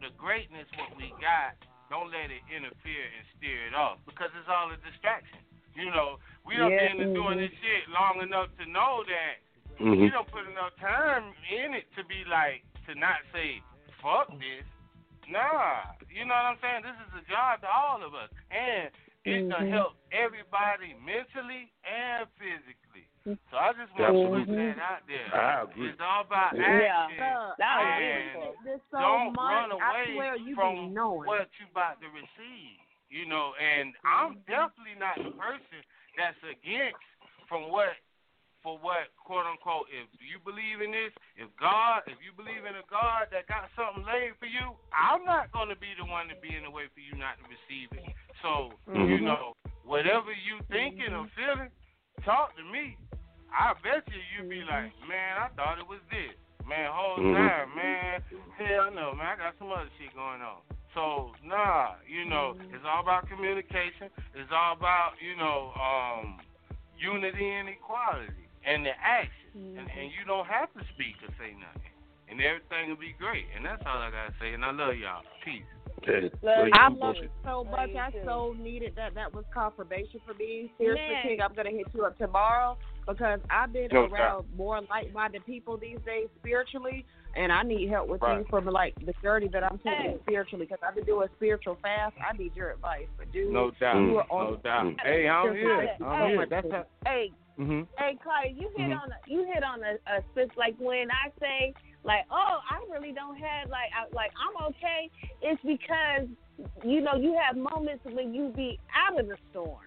the greatness what we got. Don't let it interfere and steer it off because it's all a distraction. You know, we done Yeah. been doing this shit long enough to know that Mhm. we don't put enough time in it to be like to not say fuck this. Nah, you know what I'm saying. This is a job to all of us, and it's gonna Mhm. help everybody mentally and physically. So I just want to put that out there. I agree. It's all about Yeah. action. That was and beautiful. So don't much. run I away swear you from be knowing. what you about to receive. You know, and I'm definitely not the person that's against from what for what quote unquote if you believe in this, if God if you believe in a God that got something laid for you, I'm not gonna be the one to be in the way for you not to receive it. So, you Mhm. know, whatever you thinking or feeling, talk to me. I bet you you'd be like, Man, I thought it was this. Man, whole Mhm. time, man. Hell no, man, I got some other shit going on. So nah, you know, it's all about communication. It's all about, you know, um, unity and equality and the action. And, and you don't have to speak or say nothing. And everything will be great. And that's all I gotta say. And I love y'all. Peace. Hey, Love I you, love bullshit. it so much. I so needed that. That was confirmation for me. Seriously, Man. King, I'm gonna hit you up tomorrow because I've been No around more like-minded people these days spiritually, and I need help with you Right. from like the journey that I'm taking Hey. spiritually because I've been doing spiritual fast. I need your advice, but dude, No doubt. you are No on. doubt. Hey, I'm here. I'm Hey. here. That's how Hey, Mhm. Hey, Carter, you hit Mhm. on a, you hit on a, a spec like when I say like, oh, I really don't have like I, like I'm okay. It's because you know you have moments when you be out of the storm,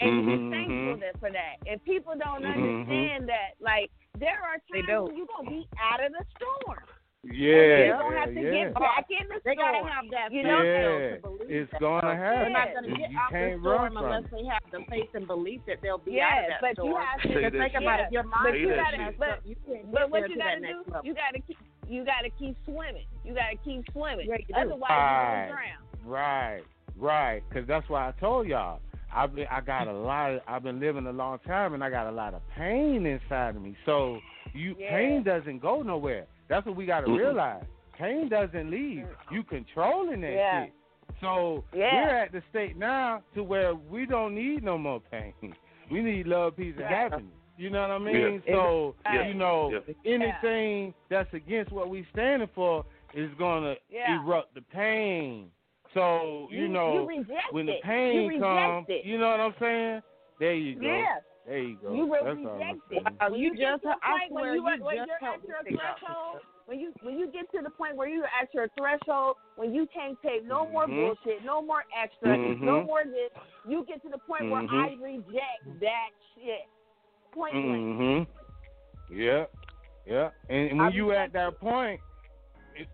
and you Mhm. be thankful that, for that. And people don't Mhm. understand that. Like there are They times don't. when you gonna be out of the storm. Yeah, You're gonna have to yeah, get back in the They storm. gotta have that you faith know? yeah. to believe It's that gonna happen. they're not gonna You get out the can't storm run unless they have the faith and belief that they'll be Yeah, out of that but storm. you have to Say Because that think shit. about it, if your But mind you gotta, messed but, you can't but what you gotta do, level. you gotta keep, you gotta keep swimming. You gotta keep swimming. Yeah, you. Otherwise, Right. you're gonna drown. Right, right. Because that's why I told y'all. I've been, I got a lot. Of, I've been living a long time, and I got a lot of pain inside of me. So you, Yeah. pain doesn't go nowhere. That's what we got to Mhm. realize. Pain doesn't leave. You controlling that Yeah. shit. So Yeah. we're at the state now to where we don't need no more pain. [LAUGHS] We need love, peace, and happiness. You know what I mean? Yeah. So Yeah. you know, Yeah. anything that's against what we standing for is gonna Yeah. erupt the pain. So you, You- know, you when the pain You comes, it. you know what I'm saying? There you go. Yeah. There you go. You will That's all reject it. Wow, you you just- to the I point when swear you, you when just you're at helped me your threshold, when you when you get to the point where you're at your threshold, when you can't take no more Mhm. bullshit, no more extra, no Mhm. more this, you get to the point where Mhm. I reject that shit. Point blank. Mhm. Yeah. Yeah. And, and when I you at that point,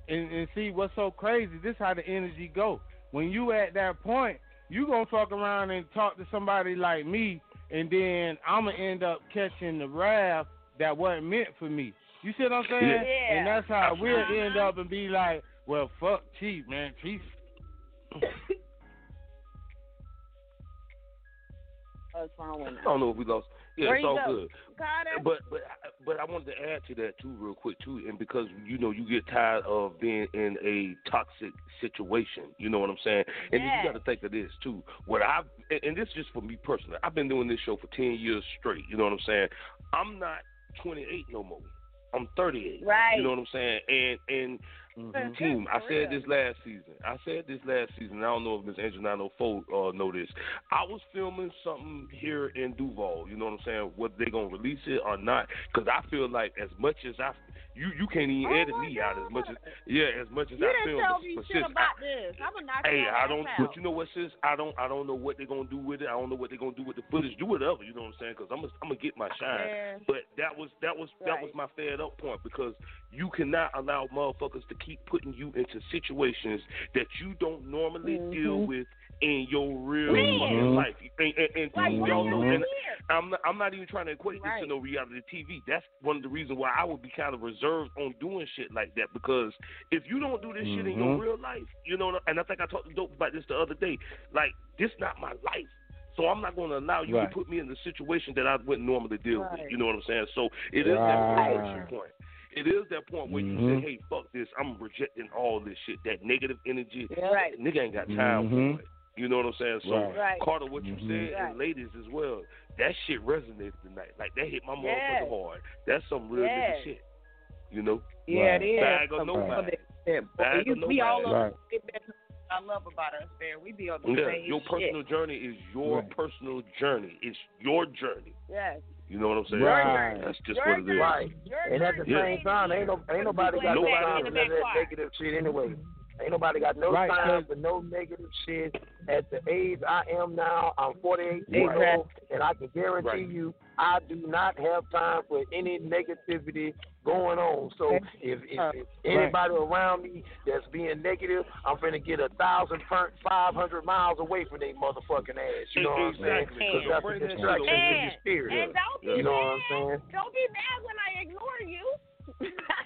and, and see what's so crazy, this how the energy go. When you at that point, you gonna fuck around and talk to somebody like me, and then I'm gonna end up catching the wrath that wasn't meant for me. You see what I'm saying? Yeah. And that's how we'll Uh-huh. end up and be like, well, fuck Chief, man. Chief. [LAUGHS] What's I don't know if we lost. Yeah, Where it's all go? good. Carter? But but but I wanted to add to that too, real quick too, and because you know you get tired of being in a toxic situation, you know what I'm saying, and then you got to think of this too. What I've and- and this is just for me personally, I've been doing this show for ten years straight. You know what I'm saying? I'm not 28 no more. I'm 38. Right. You know what I'm saying? And and Mhm. team, I said this last season. I said this last season. I don't know if Miss Angel 904 uh, know this. I was filming something here in Duval. You know what I'm saying? Whether they're gonna release it or not, because I feel like as much as I, you you can't even Oh edit me out as much as yeah as much as You I film. tell me but shit sis, about this. I'm gonna knock Hey, I don't. out. But you know what, sis? I don't. I don't know what they're gonna do with it. I don't know what they're gonna do with the footage. Do whatever. You know what I'm saying? Because I'm. Gonna, I'm gonna get my shine. Yeah. But that was that was that was my fed up point because you cannot allow motherfuckers to keep putting you into situations that you don't normally deal Mhm. with in your real Man. fucking life. And, and, and Like, y'all know, and? I'm not, I'm not even trying to equate this to no reality TV. That's one of the reasons why I would be kind of reserved on doing shit like that because if you don't do this shit in your Mhm. real life, you know, and I think I talked to Dope about this the other day. Like this, not my life. So I'm not going to allow you Right. to put me in the situation that I wouldn't normally deal with. You know what I'm saying? So it is Right. that frustration point. It is that point where you Mhm. say, "Hey, fuck this! I'm rejecting all this shit. That negative energy. Right. Nigga ain't got time Mhm. for it. You know what I'm saying? So Right. Right. Carter, what you Mhm. said, Right. and ladies as well, that shit resonated tonight. Like that hit my Yes. motherfucker hard. That's some real Yes. nigga shit. You know? Yeah, Right. it is. Bag or Some no bag. that- that- Bag or no we all bag. on Right. the same bed. I love about us, man. We be on the Yeah, same your shit. personal journey is your Right. personal journey. It's your journey. Yes. You know what I'm saying? Right. That's just Your what it is. journey. Right. Your And at the journey. same time, ain't no ain't nobody got no Nobody time in for the that negative shit anyway. Ain't nobody got no Right, time 'cause- for no negative shit. At the age I am now, I'm 48 years Exactly. old, and I can guarantee Right. you, I do not have time for any negativity going on. So if, if, if anybody around me that's being negative, I'm finna get a thousand, five hundred miles away from their motherfucking ass. You know what I'm saying? Because that's a bring that shit distraction to over. your spirit. And don't be You know what I'm saying? Don't be mad when I ignore you.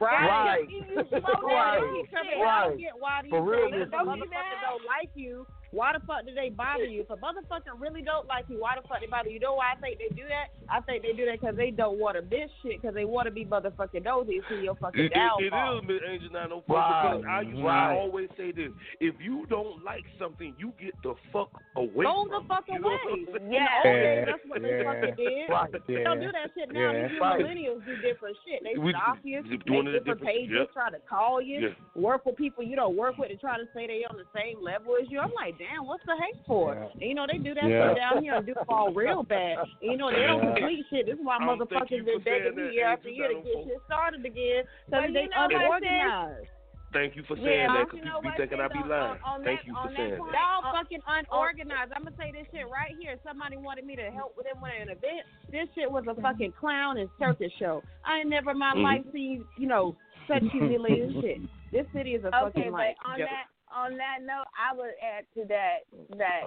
Right. You [LAUGHS] slow down Right. and Tell me, shit. I Right. don't get why these For real, days Miss the Lee. motherfuckers don't like you. Why the fuck do they bother you? If a motherfucker really don't like you, why the fuck they bother you? You know why I think they do that? I think they do that because they don't want to miss shit because they want to be motherfucking nosy and see your fucking It, it, it downfall. is, Miss Angel 904, Right. because I, used, Right. I always say this. If you don't like something, you get the fuck away Go from the it. fuck You away. what I'm saying? In Yeah. the old days, Yeah. that's what they fucking did. Right. They Yeah. don't do that shit now. Yeah. These Right. millennials do different shit. They We- stalk you, we make doing it a different different- pages, yeah. try to call you, Yeah. work with people you don't work with, and try to say they on the same level as you. I'm like, damn, what's the hate for? Yeah. And, you know, they do that Yeah. stuff down here and do fall real bad. And, you know, they don't Yeah. complete shit. This is why I don't thank motherfuckers you been for begging me year after Angel. year to get don't shit started again But because they you know what, sis? unorganized. Thank you for saying Yeah, that because you people know be thinking I sis, be on- lying. on Thank that- you for saying point- that. Y'all Uh, fucking unorganized. I'm gonna say this shit right here. Somebody wanted me to help with them with an event. This shit was a fucking clown and circus show. I ain't never in my Mhm. life seen, you know, such humiliating [LAUGHS] shit. This city is a Okay, fucking but like on joke. that on that note, I would add to that that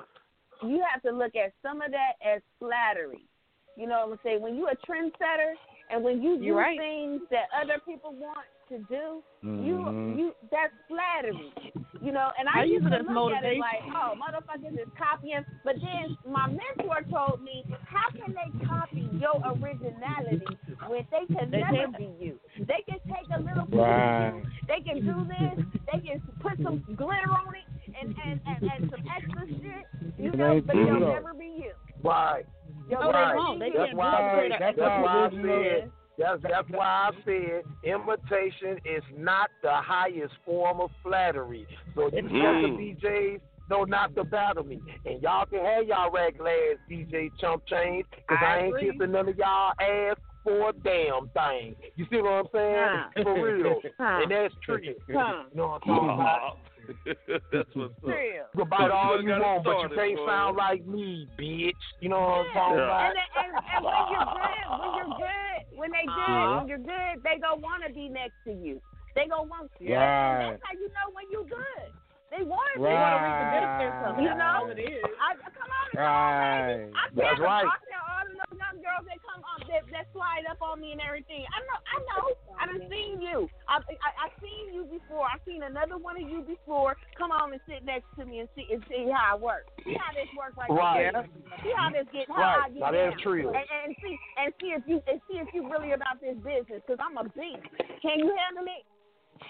you have to look at some of that as flattery. You know what I'm saying? When you a trendsetter and when you do You're right. things that other people want to do, Mhm. you you that's flattery. You know, and I I, used to as look at it like, oh, motherfuckers is copying. But then my mentor told me, how can they copy your originality when they can They never can't. be you? They can take a little piece Right. of you, they can do this, they can put some glitter on it and and and, and some extra shit, you know, but they'll never be you. Right. They'll No, they never won't. They. That's can't why. That's, why I said. That's that's why I said imitation is not the highest form of flattery. So you Mm. sucker DJs know not to battle me, and y'all can have y'all regular ass DJ chump chains, cause I, I ain't agree. kissing none of y'all ass for a damn thing. You see what I'm saying? Huh. For real, [LAUGHS] Huh. and that's true. You know what I'm talking about? [LAUGHS] That's what's up. Real. You can bite all You you got it want, but you started, can't boy. sound like me, bitch. You know what I'm talking Yeah. about? And, and, and when you're good, when you're good, when they good, Yeah. when you're good, they gonna want to be next to you. They gonna want you. Right. And that's how you know when you good. They want to Right. be. want to reap the benefits of it. You know? It is. I, come on, Right. I That's tell, right. I tell all of those young girls that come up that, that slide up on me and everything. I know, I know. I done seen you. I, I I seen you before. I seen another one of you before. Come on and sit next to me and see and see how it works. See how this works right Right. here. See how this get how Right. I get Now that's down. true. And, and see and see if you and see if you really about this business. Cause I'm a beast. Can you handle it?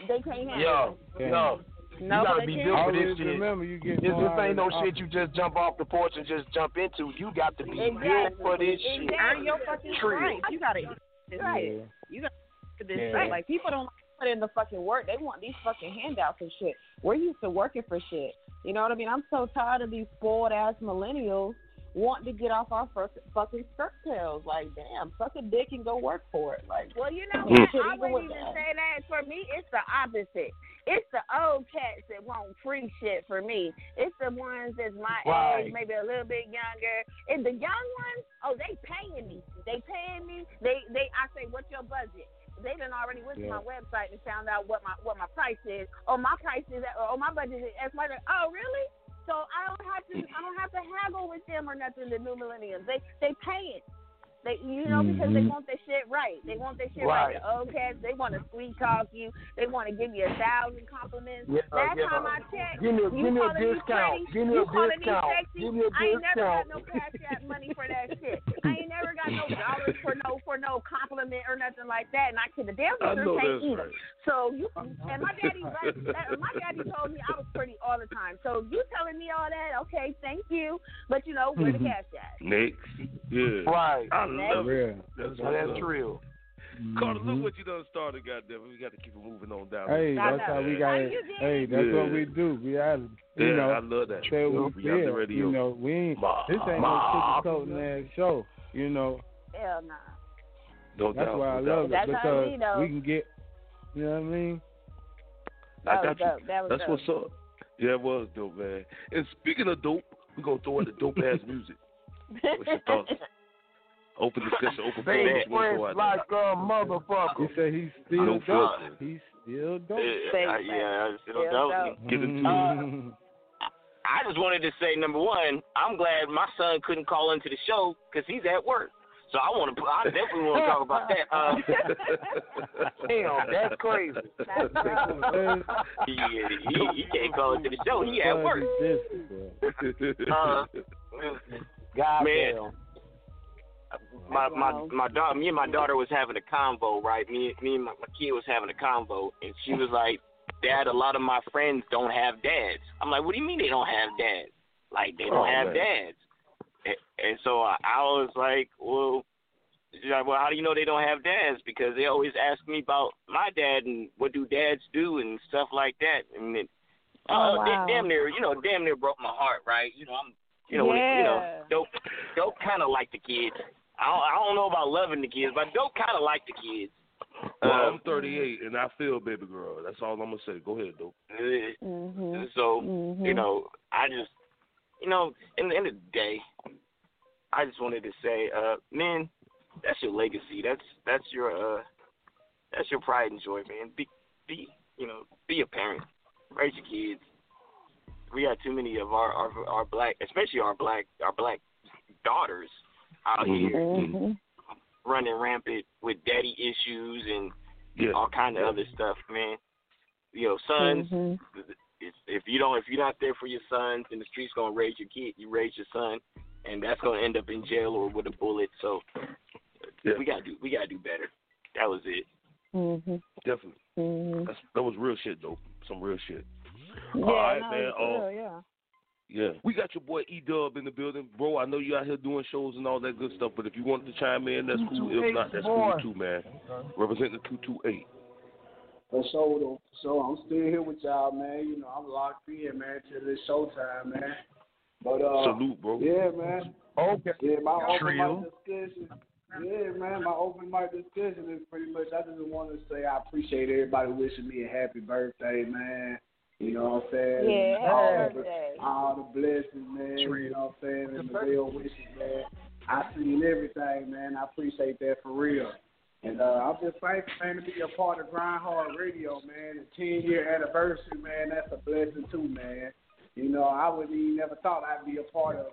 They can't handle Yo, it. yo. No, you gotta be can't. built for this shit. remember you get This, this ain't no of the shit you just jump off the porch and just jump into. You got to be Exactly. built for this shit. Exactly. Earn your fucking True. right. You gotta eat this Right. shit. You gotta eat this Yeah. shit. Like people don't like put in the fucking work. They want these fucking handouts and shit. We're used to working for shit. You know what I mean? I'm so tired of these spoiled ass millennials wanting to get off our first fucking skirt tails. Like, damn, suck a dick and go work for it. Like, Well, you know what? I even wouldn't even that. say that. For me, it's the opposite. It's the old cats that want free shit for me. It's the ones that's my Right. age, maybe a little bit younger. And the young ones, oh, they paying me. They paying me. They they. I say, what's your budget? They done already went to my website and found out what my what my price is. Oh, my price is. Oh, my budget is X. Oh, really? So I don't have to. I don't have to haggle with them or nothing. The new millennials, they they pay it. They, you know, because they Mhm. want their shit right. They want their shit Right. right. The old cats, they want to sweet talk you. They want to give you a thousand compliments. Yeah, Last yeah. time I checked, Give me a- you give me a calling me discount. pretty, Give me you a calling discount. me sexy. Give me a I ain't never got no cash app money for that shit. I ain't never got no dollars for no for no compliment or nothing like that. And I could the damn I sure know can't that's eat right. it. So you and my daddy, that- my daddy told me I was pretty all the time. So you telling me all that? Okay, thank you. But you know where the Mhm. cash at? Next. Yeah. Right. I love it. Yeah. That's, Now, that's what's up. real. Carter, Mhm. look what you done started, goddamn. We got to keep it moving on down. Hey, there. that's how we got it. Hey, that's what we do. We have, you Yeah, know, I love that. say what we We the feel. radio. You know, we ain't. Ma- This ain't ma- no sugarcoating ass show. You know, Hell nah. No that's doubt. why I love doubt. it That's how because we we can get. You know what I mean? I got was you. dope. That was That's dope. what's up. Yeah, it was dope, man. And speaking of dope, we're gonna throw in the dope ass music. What's your thoughts? [LAUGHS] Open discussion, open They forum. We'll express go out like a motherfucker. He said he's still No dope. He's still dope. Yeah, yeah, I still don't. Get into Mhm. it. [LAUGHS] I just wanted to say, number one, I'm glad my son couldn't call into the show because he's at work. So I want to, I definitely want to talk about that. Uh, [LAUGHS] Damn, that's crazy. yeah, he, he can't call into the show. He at work. Uh, [LAUGHS] God man, damn. My my my daughter, me and my daughter was having a convo, right? Me me and my, my kid was having a convo, and she was like, "Dad, a lot of my friends don't have dads." I'm like, "What do you mean they don't have dads? Like they don't Oh, have man. dads?" And, and so I, I was like, "Well." she's like, Well, how do you know they don't have dads? Because they always ask me about my dad and what do dads do and stuff like that. And it, uh, Oh, da- wow. damn near, you know, damn near broke my heart, right? You know, I'm, you know, when it, you know, Yeah. dope, dope kind of like the kids. I don't, I don't know about loving the kids, but dope kind of like the kids. Well, Uh, I'm 38 and I feel baby girl. That's all I'm gonna say. Go ahead, though. Mm-hmm. So Mhm. you know, I just, you know, in the end of the day, I just wanted to say, uh, men, that's your legacy. That's that's your uh, that's your pride and joy, man. Be be you know, be a parent, raise your kids. We got too many of our our, our black, especially our black our black daughters out here Mm-hmm. running rampant with daddy issues and Yeah. all kind of other stuff, man. You know, sons. Mhm. If, if you don't, if you're not there for your sons, then the streets gonna raise your kid. You raise your son, and that's gonna end up in jail or with a bullet. So Yeah. we gotta do, we gotta do better. That was it. Mm-hmm. Definitely. Mm-hmm. That's, that was real shit, though. Some real shit. Yeah, all right, no, man. it's Uh, real, yeah. Yeah, we got your boy E Dub in the building, bro. I know you out here doing shows and all that good stuff, but if you wanted to chime in, that's cool. If not, that's cool too, man. Representing the two two eight. For sure, though. So I'm still here with y'all, man. You know, I'm locked in, man, till it's showtime, man. But uh, Salute, bro. Yeah, man. Okay. Yeah, my open Trio. mic discussion. Yeah, man, my open mic discussion is pretty much. I just want to say I appreciate everybody wishing me a happy birthday, man. You know what I'm saying? Yeah, all birthday. The, all the blessings, man. You know what I'm saying? And the real wishes, man. I seen everything, man. I appreciate that for real. And uh, I'm just thankful, man, to be a part of Grind Hard Radio, man. The 10 year anniversary, man, that's a blessing too, man. You know, I wouldn't even never thought I'd be a part of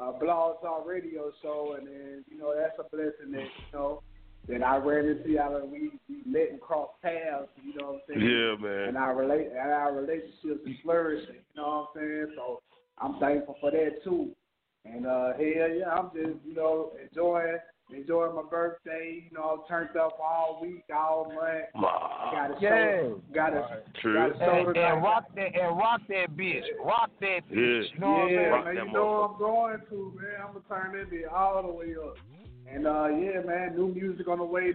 uh, Blog Talk Radio show, and then you know that's a blessing that you know that I ran into y'all and we we met and crossed paths. You know what I'm saying? Yeah, man. And our relate and our relationships is flourishing. You know what I'm saying? So I'm thankful for that too. And uh, hell yeah, I'm just you know enjoying enjoying my birthday. You know, I turned up all week, all month. I got a Yeah. show, got a True. got a show And, and rock that and rock that bitch. Rock that bitch. You know what I'm yeah, saying? man, you know I'm going to, man. I'm gonna turn that bitch all the way up. And uh yeah, man, new music on the way,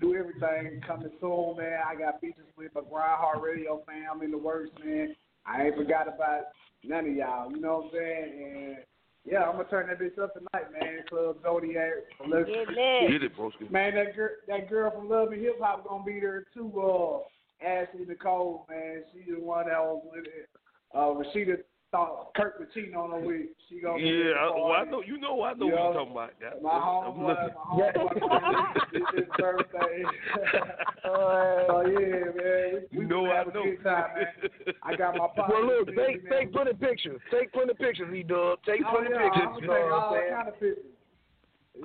do everything coming soon, man. I got features with my Grind Hard Radio fam in the works, man. I ain't forgot about none of y'all, you know what I'm saying? And yeah, I'm gonna turn that bitch up tonight, man. Club Zodiac. from Love- Get lit. Get it, broski. Man, that girl, that girl from Love and Hip Hop gonna be there too. Uh, Ashley Nicole, man, she the one that was with it. Uh, Rasheeda thought Kirk was on her with. She gonna Yeah, I, well, I know you know I know You what you're talking about. Yeah, My I'm homeboy, my homeboy, his birthday. [LAUGHS] oh yeah, man, we, we You know I have a know. good time, man. I got my pockets. [LAUGHS] Well, look, busy, take man. take plenty pictures. Take plenty of pictures, E Dub. Take Oh, plenty yeah, pictures. I'm You gonna know take what all I'm saying? kind of pictures.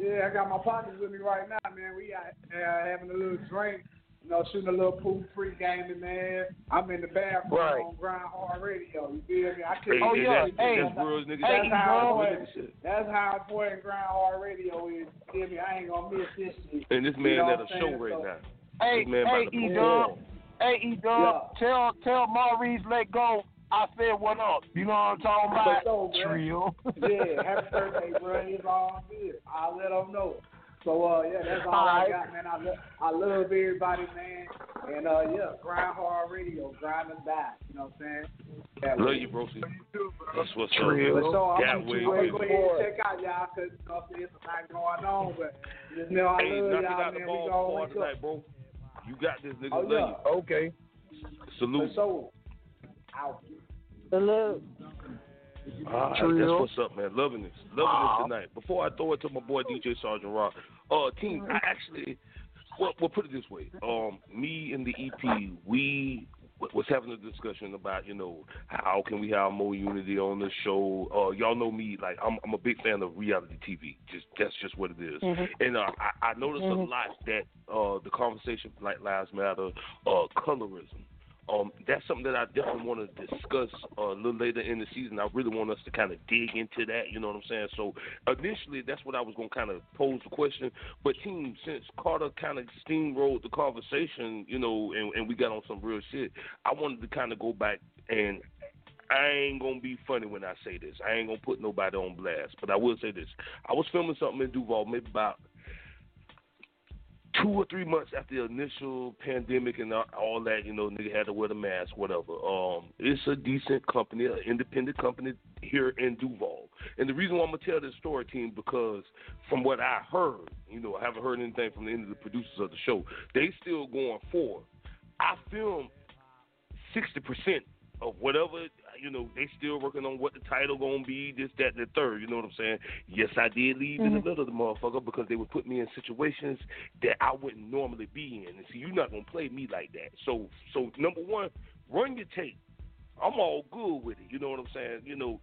Yeah, I got my partners with me right now, man. We out there having a little drink, you know, shooting a little pool free gaming, man. I'm in the bathroom Right. on Grind Hard Radio. You feel me? I Hey, couldn't Oh, hey, yeah. that's, Hey. that's real nigga. Hey, That's how bro. important. That's how important Grind Hard Radio is. You feel me? I ain't gonna miss this shit. And this You man know at what a I'm show saying? right So- now. Hey, man hey, about E. Dub. Hey, E Dub. Tell tell Maurice let go. I said what up. You know what I'm talking about? For sure, man. Trio. yeah, happy birthday, bro. It's all good. I'll let them know. So uh, yeah, that's all All I got, man. I love, I love everybody, man. And uh, yeah, grind hard radio, grind and die. You know what I'm saying? That Love way. you, broski. That's what's Trio. But up. so I'm That gonna way, go baby. ahead and check out y'all because you know there's a lot going on. But just know I Hey, love y'all, out the man. We gonna for wake up. tonight, bro. You got this, nigga. Oh Love yeah. Okay. you. Salute. For sure. Out. Salute. All right, that's what's up, man. Loving this, loving this tonight. Before I throw it to my boy DJ Sergeant Rock, uh, team, I actually, well, we'll put it this way. Um, me and the EP, we was having a discussion about, you know, how can we have more unity on the show. Uh, y'all know me, like I'm, I'm a big fan of reality TV. Just that's just what it is. Mhm. And uh, I, I noticed Mhm. a lot that uh, the conversation, Black Lives Matter, uh, colorism. Um, that's something that I definitely want to discuss uh, a little later in the season. I really want us to kind of dig into that. You know what I'm saying? So initially, that's what I was going to kind of pose the question. But team, since Carter kind of steamrolled the conversation, you know, and, and we got on some real shit, I wanted to kind of go back and. I ain't gonna be funny when I say this. I ain't gonna put nobody on blast, but I will say this. I was filming something in Duval maybe about two or three months after the initial pandemic and all that, you know, nigga had to wear the mask, whatever. Um, it's a decent company, an independent company here in Duval. And the reason why I'm gonna tell this story, team, because from what I heard, you know, I haven't heard anything from the end of the producers of the show. They still going forward. I filmed sixty percent of whatever you know, they still working on what the title gonna be, this, that, and the third. You know what I'm saying? Yes, I did leave mm-hmm. in the mm-hmm. middle of the motherfucker because they would put me in situations that I wouldn't normally be in. And see, you're not gonna play me like that. So, so number one, run your tape. I'm all good with it. You know what I'm saying? You know,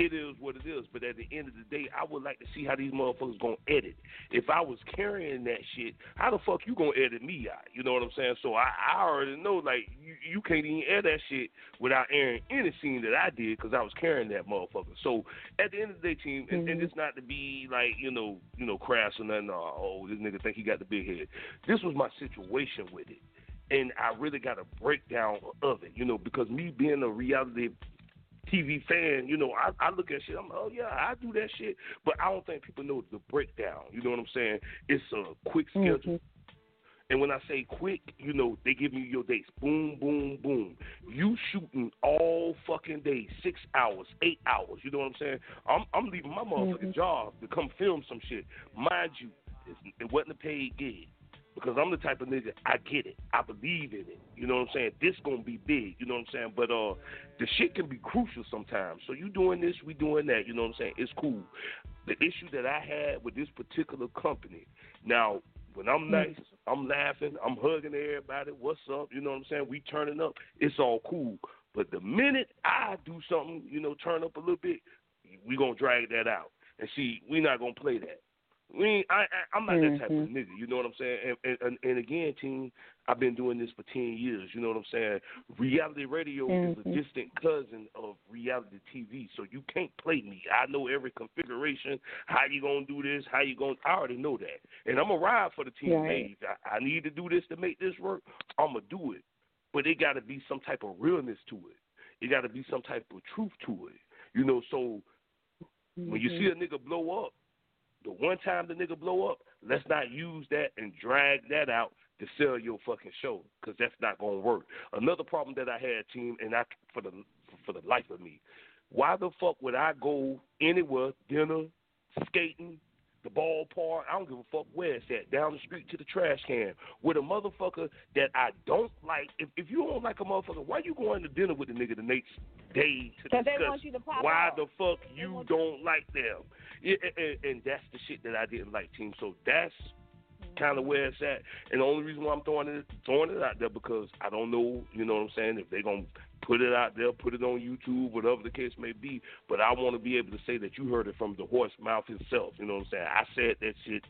it is what it is. But at the end of the day, I would like to see how these motherfuckers gonna edit. If I was carrying that shit, how the fuck you gonna edit me out? You know what I'm saying? So I, I already know like you, you can't even edit that shit without airing any scene that I did because I was carrying that motherfucker. So at the end of the day, team, and, and mm-hmm. it's not to be like you know you know crass or nothing. oh, this nigga think he got the big head. This was my situation with it and I really got a breakdown of it, you know, because me being a reality TV fan, you know, I, I look at shit. I'm like, oh yeah, I do that shit, but I don't think people know the breakdown. You know what I'm saying? It's a quick schedule. Mm-hmm. And when I say quick, you know, they give you your dates. Boom, boom, boom. You shooting all fucking day, six hours, eight hours. You know what I'm saying? I'm I'm leaving my motherfucking mm-hmm. job to come film some shit. Mind you, it wasn't a paid gig because I'm the type of nigga I get it. I believe in it. You know what I'm saying? This gonna be big. You know what I'm saying? But uh, the shit can be crucial sometimes. So you doing this, we doing that. You know what I'm saying? It's cool. The issue that I had with this particular company. Now, when I'm hmm. nice, I'm laughing, I'm hugging everybody. What's up? You know what I'm saying? We turning up. It's all cool. But the minute I do something, you know, turn up a little bit, we gonna drag that out. And see, we not gonna play that. We I, I am not mm-hmm. that type of mm-hmm. nigga. You know what I'm saying? And, and and again, team, I've been doing this for ten years. You know what I'm saying? Reality radio mm-hmm. is a mm-hmm. distant cousin of reality TV, so you can't play me. I know every configuration. How you gonna do this? How you gonna? I already know that, and I'm gonna ride for the team. Right. Hey, I, I need to do this to make this work. I'm gonna do it, but it got to be some type of realness to it. It got to be some type of truth to it. You know, so mm-hmm. when you see a nigga blow up the one time the nigga blow up, let's not use that and drag that out to sell your fucking show because that's not gonna work. Another problem that I had, team, and I for the for the life of me, why the fuck would I go anywhere, dinner, skating, the ballpark, I don't give a fuck where it's at, down the street to the trash can, with a motherfucker that I don't like. If if you don't like a motherfucker, why you going to dinner with the nigga the next day to discuss they want you to pop why the fuck you don't like them? Yeah, and, and that's the shit that I didn't like, team. So that's mm-hmm. kind of where it's at. And the only reason why I'm throwing it throwing it out there because I don't know, you know what I'm saying, if they're gonna put it out there, put it on YouTube, whatever the case may be. But I want to be able to say that you heard it from the horse mouth himself. You know what I'm saying? I said that shit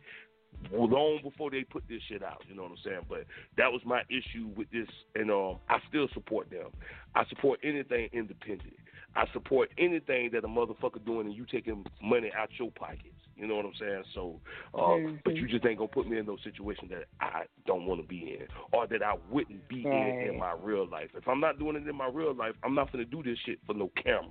long before they put this shit out. You know what I'm saying? But that was my issue with this, and um, I still support them. I support anything independent. I support anything that a motherfucker doing and you taking money out your pockets. You know what I'm saying? So, uh, mm-hmm. but you just ain't gonna put me in those situations that I don't want to be in, or that I wouldn't be right. in in my real life. If I'm not doing it in my real life, I'm not gonna do this shit for no camera.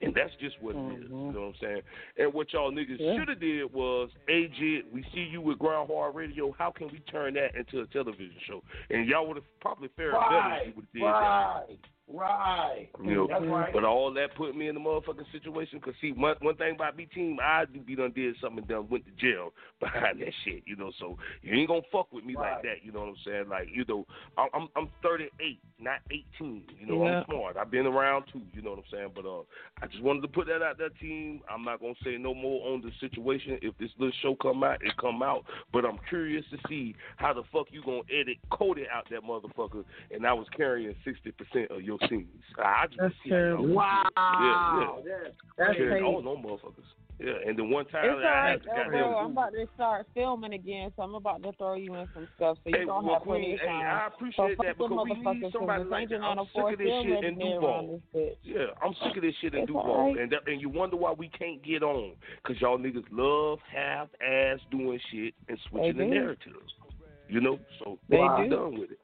And that's just what mm-hmm. it is. You know what I'm saying? And what y'all niggas yeah. should have did was, AJ, we see you with Grind Hard Radio. How can we turn that into a television show? And y'all would have probably fared right. better if you would have did right. that. Right. You know, That's right. but all that put me in the motherfucking situation. Cause see, one one thing about me team, I be done did something and done went to jail [LAUGHS] behind that shit. You know, so you ain't gonna fuck with me right. like that. You know what I'm saying? Like you know, I'm I'm, I'm 38, not 18. You know, yeah. I'm smart. I've been around too. You know what I'm saying? But uh, I just wanted to put that out there, team. I'm not gonna say no more on the situation. If this little show come out, it come out. But I'm curious to see how the fuck you gonna edit, code it out that motherfucker. And I was carrying 60 percent of your scenes. I just That's see terrible. Wow. Yeah, yeah. That's yeah, crazy. all no motherfuckers. Yeah, and the one time It's that I alright, had to bro. I'm about to start filming again, so I'm about to throw you in some stuff, so you Hey, don't well, have plenty Queen, of hey, time. I appreciate so that fuck them because we need motherfuckers, 'cause somebody like that. I'm sick of this shit in engineer Duval. around this bitch. Yeah, I'm sick of this shit in It's Duval, alright. and that, and you wonder why we can't get on, cause y'all niggas love half ass doing shit and switching the do. narrative. You know, so They I'm done with it.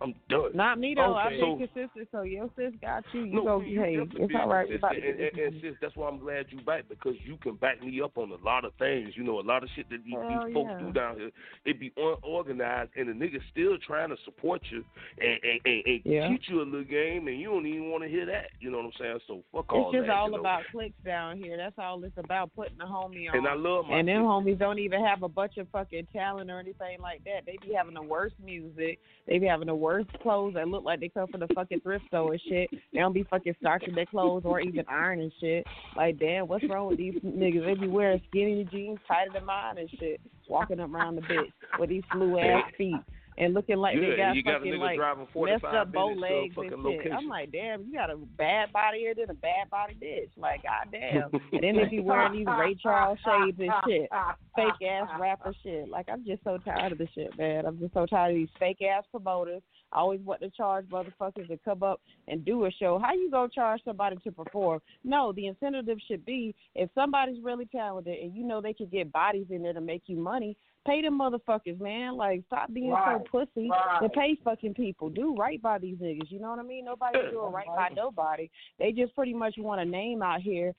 I'm done. Not me though. Okay. been So- consistent, so your sis got you. You No, go, you hey, it's all right. We about to consistent. get and, and, and sis, that's why I'm glad you back because you can back me up on a lot of things. You know, a lot of shit that these, Hell these folks yeah. do down here, it be unorganized, and the niggas still trying to support you and and, and, and Yeah. teach you a little game, and you don't even want to hear that. You know what I'm saying? So fuck all that. It's just all you know? about clicks down here. That's all it's about, putting the homie on. And I love my And them homies don't even have a bunch of fucking talent or anything like that. They be having the worst music. They be having the worst clothes that look like they come from the fucking thrift store and shit. They don't be fucking starching their clothes or even ironing shit. Like, damn, what's wrong with these niggas? They be wearing skinny jeans tighter than mine and shit, walking up around the bitch with these flu ass feet. And looking like Yeah, they got you fucking like driving messed up bow a legs and shit. location. I'm like, damn, you got a bad body here than a bad body bitch. Like, goddamn. [LAUGHS] and then they be wearing these Ray Charles shades and shit, fake ass rapper shit. Like, I'm just so tired of this shit, man. I'm just so tired of these fake ass promoters. I always want to charge motherfuckers to come up and do a show. How you gonna charge somebody to perform? No, the incentive should be if somebody's really talented and you know they can get bodies in there to make you money, pay them motherfuckers, man. Like stop being Right, so pussy right. and pay fucking people. Do right by these niggas. You know what I mean? Nobody's doing right by nobody. They just pretty much want a name out here.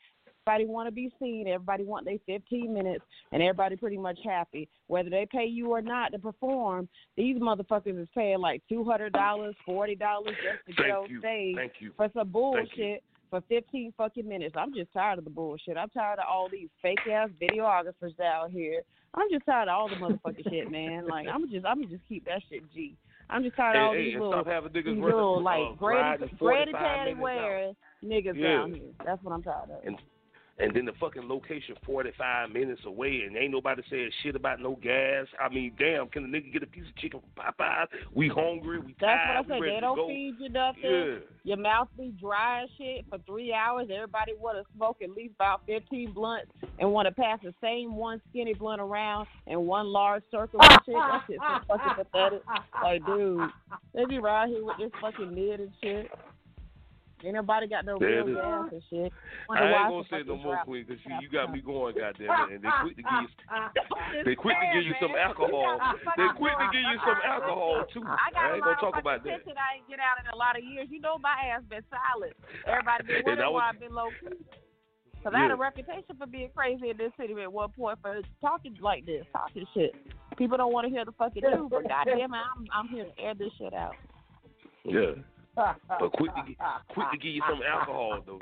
Everybody want to be seen. Everybody want their 15 minutes, and everybody pretty much happy. Whether they pay you or not to perform, these motherfuckers is paying like two hundred dollars, forty dollars just to get Thank on you. stage Thank you. for some Thank you. bullshit for 15 fucking minutes. I'm just tired of the bullshit. I'm tired of all these fake ass videographers out here. I'm just tired of all the motherfucking shit, man. Like I'm just, I'm just keep that shit G. I'm just tired of all hey, these little, stop having niggas these little like uh, Grady, riding Grady 45 Patty minutes out. wearing niggas Yeah. down here. That's what I'm tired of. and and then the fucking location 45 minutes away and ain't nobody saying shit about no gas. I mean, damn, can a nigga get a piece of chicken from Popeyes? We hungry, we tired, That's what I say. They don't feed you nothing. Yeah. Your mouth be dry as shit for three hours. Everybody want to smoke at least about 15 blunts and want to pass the same one skinny blunt around in one large circle and shit. That shit's so fucking pathetic. Like, dude, they be right here with this fucking lid and shit. Ain't nobody got no There real gas and shit. I ain't gonna say no more, rap- Queen, because you, you got me going, goddamn it. And they quick to give you, [LAUGHS] they quick to give you some alcohol. They quick to give you some alcohol too. I got I a ain't gonna talk about that. attention I ain't get out in a lot of years. You know my ass been silent. Everybody been wondering was- why I've been low key. Cause I had a reputation for being crazy in this city at one point for talking like this, talking shit. People don't want to hear the fucking truth, but goddamn it, I'm I'm here to air this shit out. Yeah. But quick to, gi- quick to give you some alcohol though.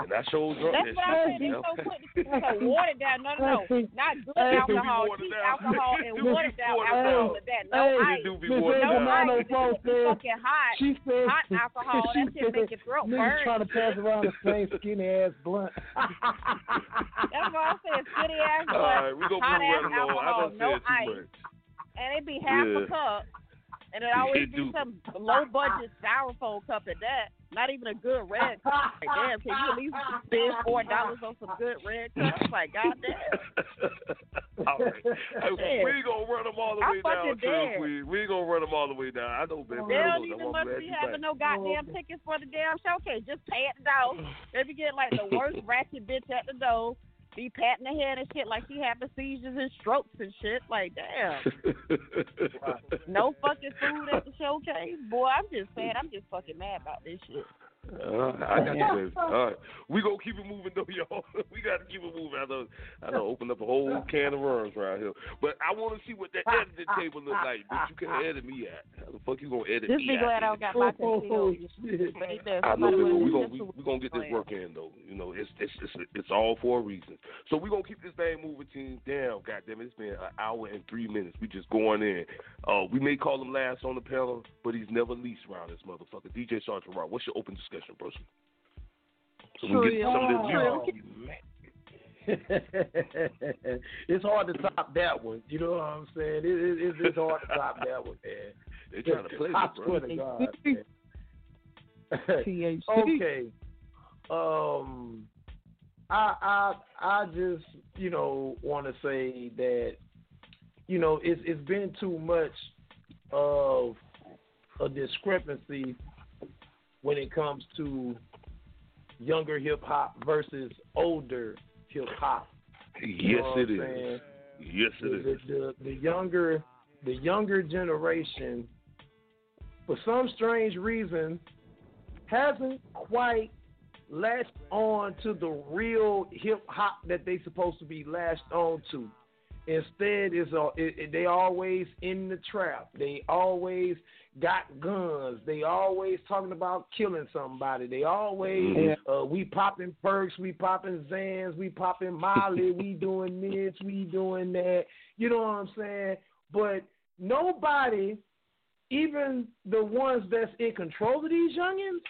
And I showed drunk That's that what I said. shit. You know? so quick to so watered down. No, no, no, [LAUGHS] not good Hey, alcohol, cheap alcohol, and be watered down alcohol. With that, no Hey, ice, do be no watered down. ice. no It's fault fucking hot, She said, hot alcohol. she That shit said make your throat burn. trying to pass around the same skinny ass blunt. [LAUGHS] That's what I'm saying. Skinny ass blunt, right, we gonna hot right ass. I alcohol, no said ice, much. and it be half a cup, and it always be [LAUGHS] some low budget styrofoam cup at that. Not even a good red cup. Like, damn, can you at least spend four dollars on some good red cups? Like, goddamn. [LAUGHS] all right. Hey, we ain't gonna run them all the I'm way down, fucking Trill dead. Queen. We ain't gonna run them all the way down. I know, baby. They I don't even I'm must be having back. no goddamn tickets for the damn showcase. Just pay at the door. [LAUGHS] They be getting like the worst ratchet bitch at the door. Be patting her head and shit like she having seizures and strokes and shit. Like, damn. [LAUGHS] No fucking food at the showcase. Boy, I'm just saying, I'm just fucking mad about this shit. Uh, I got you, baby. All right, we gonna keep it moving though, [LAUGHS] y'all. we gotta keep it moving. I know, I know, open up a whole can of worms right here. But I want to see what that editing table look like. But you can edit me at. How the fuck you gonna edit Just me be glad I at? don't got my Oh, casino. I know, baby. We gonna we, we gonna get this work in though. You know, it's it's it's it's all for a reason. So we gonna keep this thing moving, team. Damn, goddamn, it, it's been an hour and three minutes. We just going in. Uh, we may call him last on the panel, but he's never least around this motherfucker. DJ Sergeant Rock, what's your open discussion, person? So we can get some of this music. [LAUGHS] it's hard to top that one. You know what I'm saying? It, it, it's, it's hard to top that one, man. [LAUGHS] They trying to play I me, bro. to God, man. okay. Um, I I I just you know want to say that you know it's it's been too much of a discrepancy when it comes to younger hip hop versus older hip hop. You Yes, know it is. Yes, it the, is. the, the, the younger the younger generation for some strange reason, hasn't quite latched on to the real hip hop that they supposed to be latched on to. Instead, is it, it, they always in the trap. They always got guns. They always talking about killing somebody. They always Yeah. uh, we popping perks, we popping Xans, we popping Molly, we [LAUGHS] doing this, we doing that. You know what I'm saying? But nobody, even the ones that's in control of these youngins,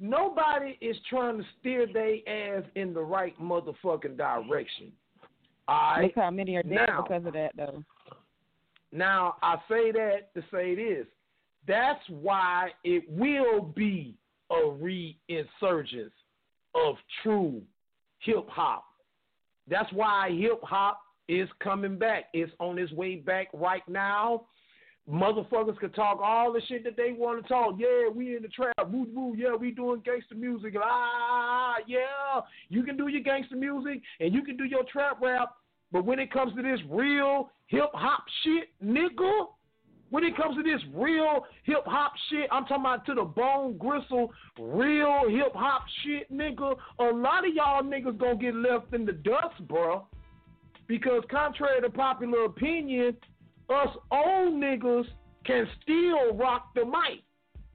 nobody is trying to steer their ass in the right motherfucking direction. All right. Look how many are dead Now- because of that, though. Now, I say that to say this. That's why it will be a reinsurgence of true hip hop. That's why hip hop is coming back. It's on its way back right now. Motherfuckers can talk all the shit that they want to talk. Yeah, we in the trap. Woo woo. Yeah, we doing gangster music. Ah, yeah. You can do your gangster music and you can do your trap rap. But when it comes to this real hip hop shit, nigga, when it comes to this real hip hop shit, I'm talking about to the bone gristle, real hip hop shit, nigga. A lot of y'all niggas gonna get left in the dust, bro. Because contrary to popular opinion, us old niggas can still rock the mic.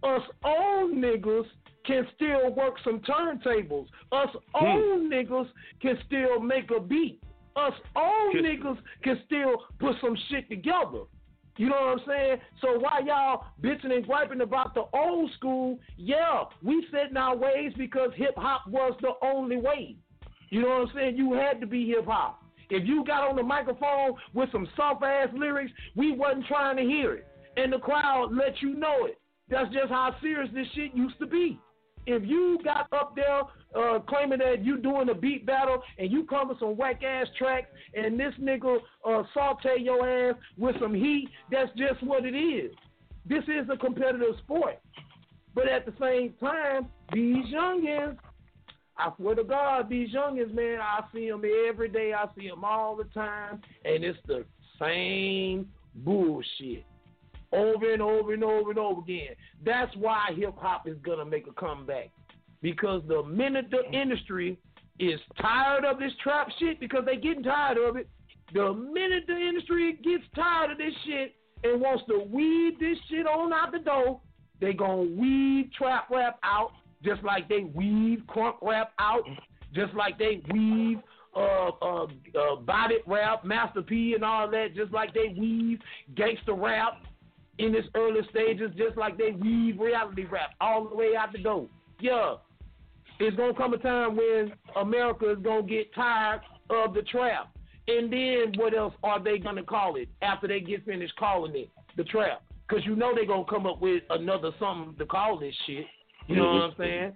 Us old niggas can still work some turntables. Us hmm. old niggas can still make a beat. Us old niggas can still put some shit together. You know what I'm saying? So why y'all bitching and griping about the old school, yeah, we set in our ways because hip hop was the only way. You know what I'm saying? You had to be hip hop. If you got on the microphone with some soft ass lyrics, we wasn't trying to hear it. And the crowd let you know it. That's just how serious this shit used to be. If you got up there uh, claiming that you doing a beat battle and you come with some whack ass tracks and this nigga uh, saute your ass with some heat, that's just what it is. This is a competitive sport. But at the same time, these youngins, I swear to God, these youngins, man, I see them every day. I see them all the time, and it's the same bullshit over and over and over and over again. That's why hip hop is gonna make a comeback because the minute the industry is tired of this trap shit because they getting tired of it, the minute the industry gets tired of this shit and wants to weed this shit on out the door, they gonna weed trap rap out just like they weave crunk rap out, just like they weave uh, uh, uh, body rap, Master P, and all that, just like they weave gangster rap in its early stages, just like they weave reality rap all the way out the door. Yeah, it's gonna come a time when America is gonna get tired of the trap, and then what else are they gonna call it after they get finished calling it the trap? Cause you know they're gonna come up with another something to call this shit. You know what I'm saying?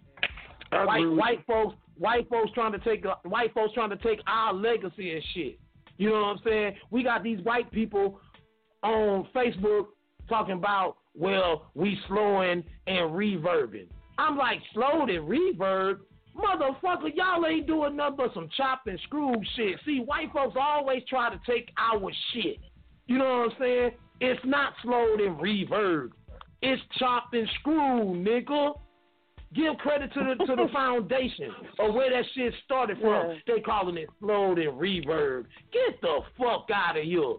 I White agree white folks, white folks trying to take white folks trying to take our legacy and shit. You know what I'm saying? We got these white people on Facebook talking about, well, we slowing and reverbing. I'm like, slowed and reverb? Motherfucker, y'all ain't doing nothing but some chop and screw shit. See, white folks always try to take our shit. You know what I'm saying? It's not slowed and reverb. It's chopped and screw, nigga. Give credit to the to the [LAUGHS] foundation of where that shit started from. Yeah. They calling it slowed and reverb. Get the fuck out of here.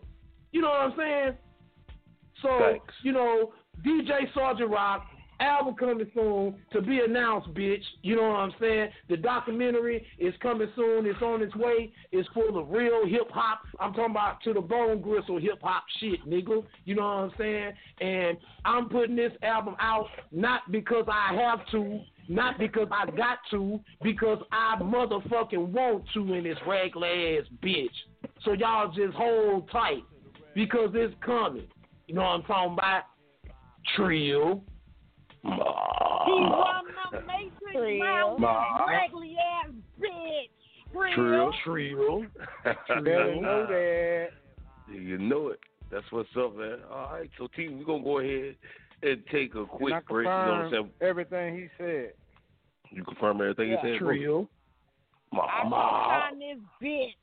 You know what I'm saying? So Thanks. you know, DJ Sergeant Rock album coming soon to be announced, bitch. You know what I'm saying? The documentary is coming soon. It's on its way. It's full of real hip hop. I'm talking about to the bone gristle hip hop shit, nigga. You know what I'm saying? And I'm putting this album out not because I have to, not because I got to, because I motherfucking want to in this regular ass bitch. So y'all just hold tight because it's coming. You know what I'm talking about? Trill. He run my matrix mouth, Ma. raggedy ass bitch. Trill. Trill. [LAUGHS] Better know [LAUGHS] that. You know it. That's what's up, man. All right, so T, we're gonna go ahead and take a quick And I break. You know what I'm confirm saying? everything he said. You confirm everything Yeah. you said? Trill. Ma, I'm ma. on this bitch.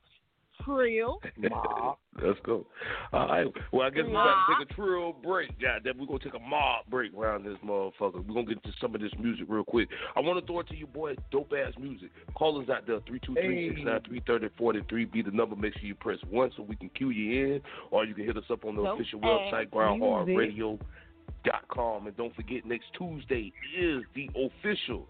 Trill. [LAUGHS] Let's go. All right. Well, I guess we're about to take a trill break. God damn, we're going to take a mob break around this motherfucker. We're going to get to some of this music real quick. I want to throw it to you, boy. Dope ass music. Call us out there, 323 Be the number. Make sure you press 1 so we can cue you in. Or you can hit us up on the Dope official website, grindhardradio.com. music. And don't forget, next Tuesday is the official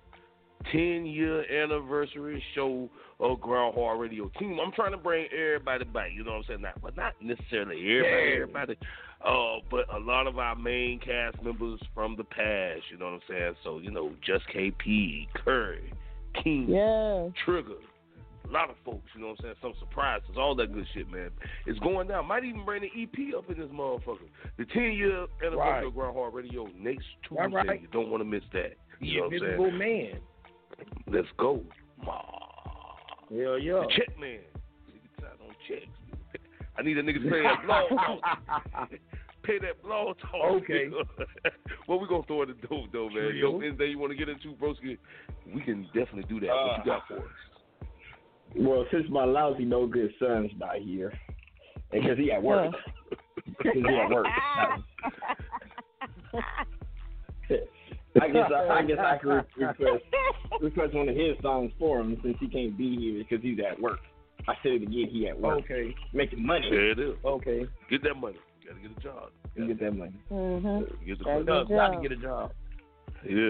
10 year anniversary show of Grind Hard Radio Team. I'm trying to bring everybody back, you know what I'm saying? Not, but not necessarily everybody, everybody. Uh, but a lot of our main cast members from the past, you know what I'm saying? So, you know, Just KP, Curry, King, Yeah. Trigger. A lot of folks, you know what I'm saying? Some surprises, all that good shit, man. It's going down. Might even bring the EP up in this motherfucker. The 10 year anniversary Right. of Grind Hard Radio next Tuesday. Right. You don't want to miss that. You The know what I'm saying? man. Let's go. Ma. Hell yeah. The check man. Nigga tired on checks. I need a nigga to pay that blog [LAUGHS] talk. pay that blog talk. Okay. [LAUGHS] well, we gonna throw it in the dope though, man. Yo, anything you want to get into, broski? We can definitely do that. what you got for us? Well, since my lousy no good son's not here, and because he at work, because [LAUGHS] he at work, I guess I, I guess I could request request one of his songs for him since he can't be here because he's at work. I said it again, he at work, Okay. making money. There it is. Okay. Get that money. You gotta get a job. You get that money. Mm-hmm. Get the Gotta money. get a Got to job. get a job. Yeah.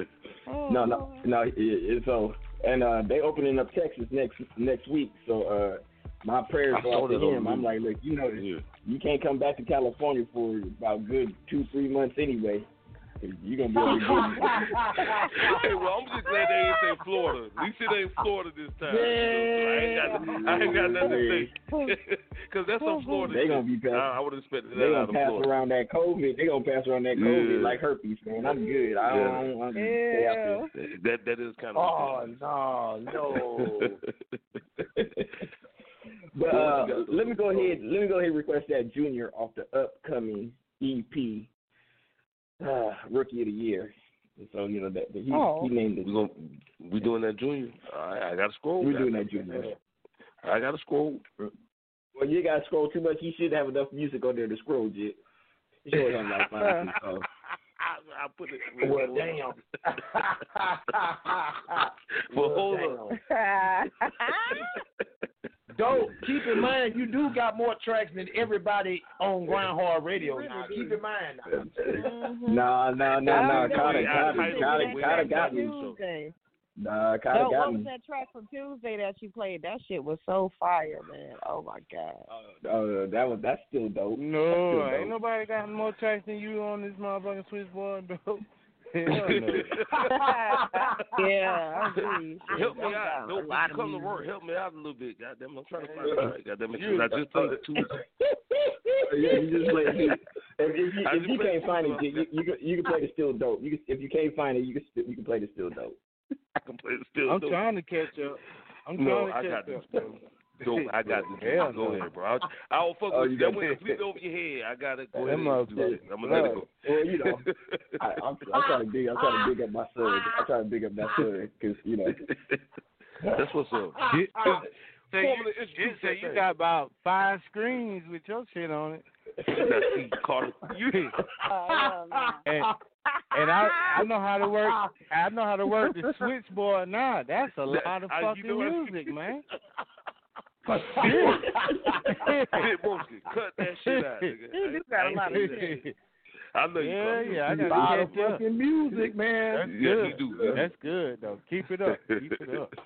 No, no, no. It, it, so and uh they opening up Texas next next week. So uh my prayers I go saw out to him. the I'm like, look, you know, you can't come back to California for about good two three months anyway. 'Cause You gonna be able to get [LAUGHS] hey, well, I'm just glad they ain't say Florida. At least it ain't Florida this time. You know, so I, ain't got, I ain't got nothing to say. [LAUGHS] Because that's some Florida They gonna be passing. I, I would have expected They that gonna of pass Florida. around that COVID. They gonna pass around that COVID Yeah. like herpes, man. I'm good. I don't, I don't, I don't stay out there. That that is kind of. Oh no, no. [LAUGHS] But uh, let me go ahead. Let me go ahead and request that Junior off the upcoming EP, uh, Rookie of the Year. And so you know that, that he Oh. he named it. We gonna we doing that junior. All right, I got to scroll. We're doing that Junior. I got to scroll. Well, you gotta scroll too much. You should have enough music on there to scroll, Jit. You sure have like five six songs. [LAUGHS] I, I put it. [LAUGHS] Well, damn. [LAUGHS] well, hold on. Dope. Keep in mind, you do got more tracks than everybody on Grind Hard Radio. Now, keep in mind. Carter, I know. Carter, That Carter track got me. Tuesday. Nah, Carter No, got what me. was that track from Tuesday that you played? That shit was so fire, man. Oh my god. Uh, that was that's still dope. No, That's still ain't nobody got more tracks than you on this motherfucking switchboard, dope. Hell no. [LAUGHS] yeah, agree. [LAUGHS] Help me Shit, out. a you come to work. Help me out a little bit. Goddamn, I'm trying to find it. Right. Goddamn it, 'cause I just played it too. yeah, you just play it. If, if you, if you played can't it find it, you, you, can, you can play the still dope. You can, if you can't find it, you can still, you can play the still dope. [LAUGHS] I can play the still. I'm dope. trying to catch up. I'm No, trying I to got catch this, up. bro. [LAUGHS] Dope, I got this. Hell Go no. ahead, bro. I'll, I'll fuck Oh, with you you. That went completely over your head. I got it. Go That ahead and do it. I'm gonna let it go. [LAUGHS] Well, you know, I, I'm, I'm trying to big, I'm trying to big up my son. I'm trying to big up that son because you know. That's what's up. [LAUGHS] Jit- Say you, Formally introduce Jit say you got about five screens with your shit on it. Now, see, Carter, you oh, and, and I I know how to work I know how to work the switchboard now. That's a lot of I- you fucking know what? music, man. [LAUGHS] Shit, Broski, cut that shit out, nigga. You got a lot of shit. I know you. Yeah, Carter. yeah, I A got lot to of catch up. fucking music, man. That's Yeah, good. he do. That's good though. Keep it up. Keep it up. [LAUGHS]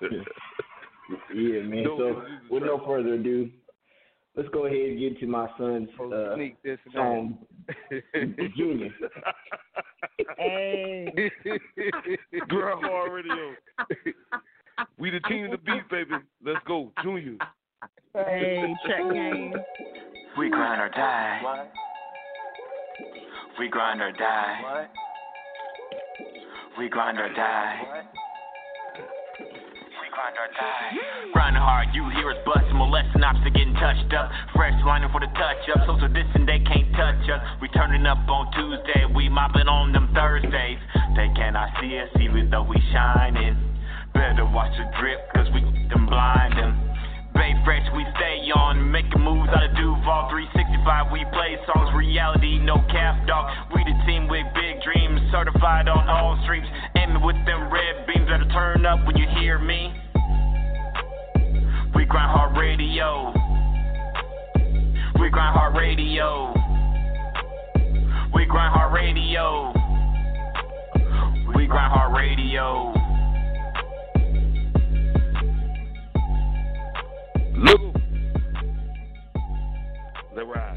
Yeah, man. No, So, with no further ado, let's go ahead and get to my son's uh, Sneak this song, Junior. [LAUGHS] Hey. Grind Hard Radio. We the team to beat, baby. Let's go, Junior. Hey, check [LAUGHS] game. We grind or die. We grind or die. We grind or die. We grind or die. Grinding hard, you hear us busting, molesting ops to getting touched up. Fresh lining for the touch up, social distant, they can't touch us. We turning up on Tuesday, we mopping on them Thursdays. They cannot see us even though we shining. Better watch the drip, cause we them Bay Fresh, we stay on. Making moves out of Duval 365. We play songs, reality, no cap, dog. We the team with big dreams. Certified on all streams. Aiming with them red beams. that'll turn up when you hear me. We grind hard radio. We grind hard radio. We grind hard radio. We grind hard radio. Look. The ride.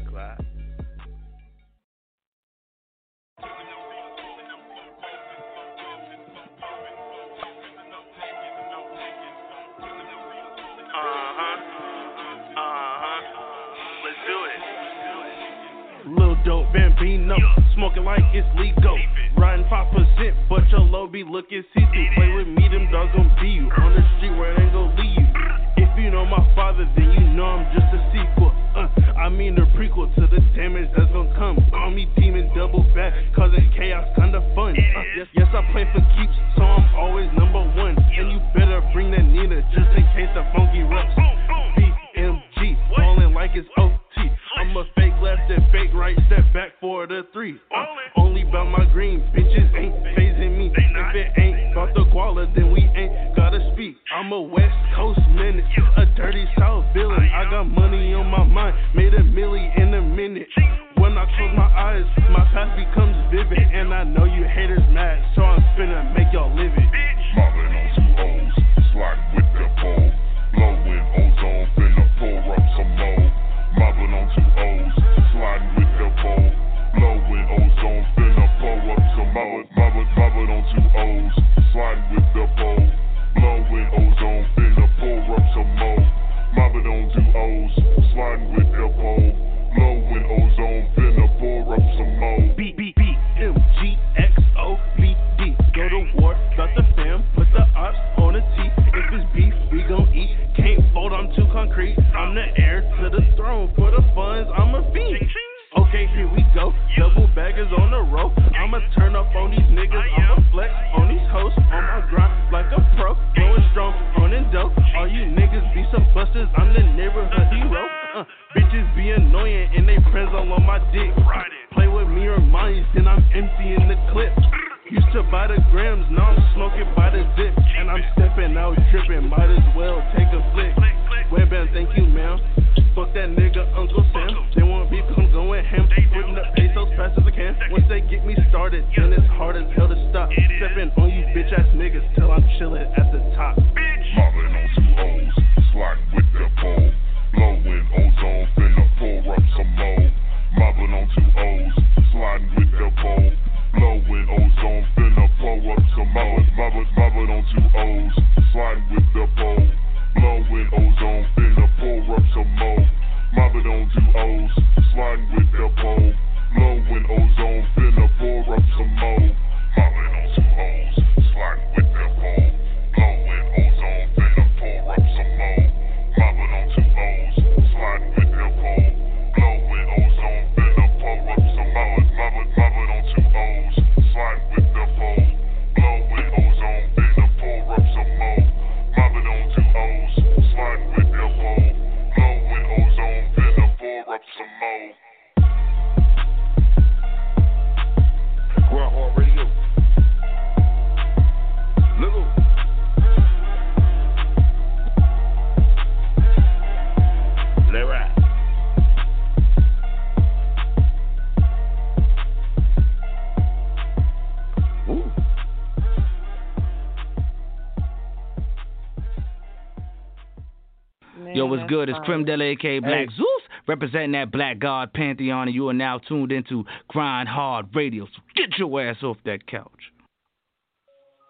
Good? It's Creme de la AK Black hey. Zeus representing that Black God Pantheon, and you are now tuned into Grind Hard Radio. So get your ass off that couch.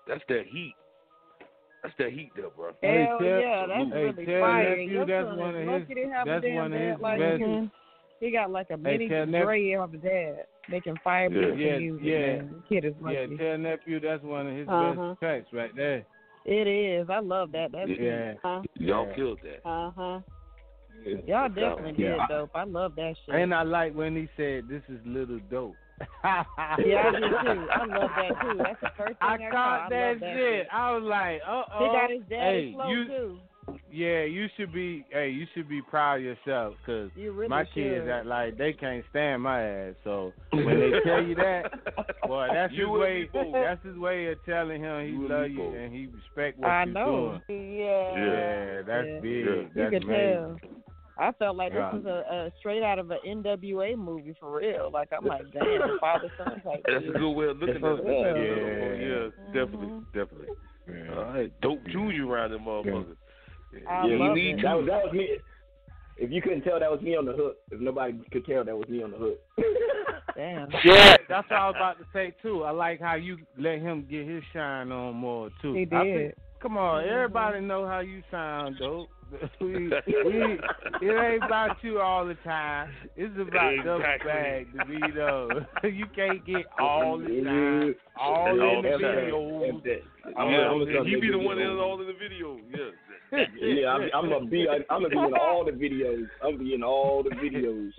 That's that heat. That's that heat, though, bro. Hell hey, yeah, that's hey, really tell fire. Your that's one of his. That's one of his like best. He got like a mini hey, gray nep- his dad, making fire yeah, music. Yeah, yeah. Kid is lucky. Yeah, tell nephew that's one of his uh-huh. best tracks right there. It is. I love that. That's yeah. It. Huh? Y'all killed that. Uh huh. Y'all definitely did dope. I love that shit. And I like when he said, "This is little dope." yeah, I do too. [LAUGHS] I love that too. That's the first thing I, I caught. I that, shit. that shit. I was like, "Uh oh." He got his daddy hey, flow you, too. Yeah, you should be. Hey, you should be proud of yourself because You really my kids should. act like they can't stand my ass. So [LAUGHS] when they tell you that, [LAUGHS] boy, that's You his way. That's his way of telling him he You love you both. and he respect what I you're know. doing. Yeah. Yeah, that's Yeah. big. You That's could amazing. tell. I felt like Yeah. this was a, a straight out of an NWA movie for real. Like I'm like, damn, [LAUGHS] father son type. That's a good way of looking at it. Yeah. Yeah, yeah, definitely, definitely. All right, dope junior around them motherfuckers. I yeah, love we need it. That was that was me. If you couldn't tell, that was me on the hook. If nobody could tell, that was me on the hook. [LAUGHS] Damn. Yeah, that's what I was about to say too. I like how you let him get his shine on more too. He did. think- come on, mm-hmm. everybody know how you sound, dope. [LAUGHS] we, we, [LAUGHS] it ain't about you all the time. It's about double Exactly. bag to be you can't get all the time, all All in the the videos. I'm yeah, a- I'm a and he be the one video. in all in the video. Yeah. [LAUGHS] yeah, I'm, I'm gonna be. [LAUGHS] I'm gonna be in all the videos. I'm be in all the videos.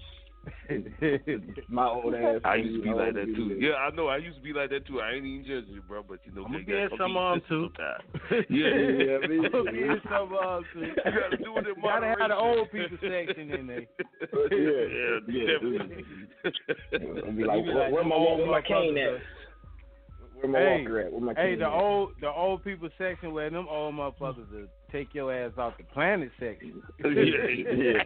[LAUGHS] My old ass. I used to be like the that too. videos. Yeah, I know. I used to be like that too. I ain't even judging you, bro. But you know, I'ma you be in some eat on too. sometime. Yeah, Yeah, me I'ma be in some of too. You gotta do it in You gotta have the moderation. old people section in there. Yeah, yeah, yeah, definitely. I'll be like, You be where, where my where my cane at? Where Hey, at? Where my Hey, the at? old the old people section where them old motherfuckers will take your ass off the planet section. [LAUGHS] [LAUGHS] Yeah,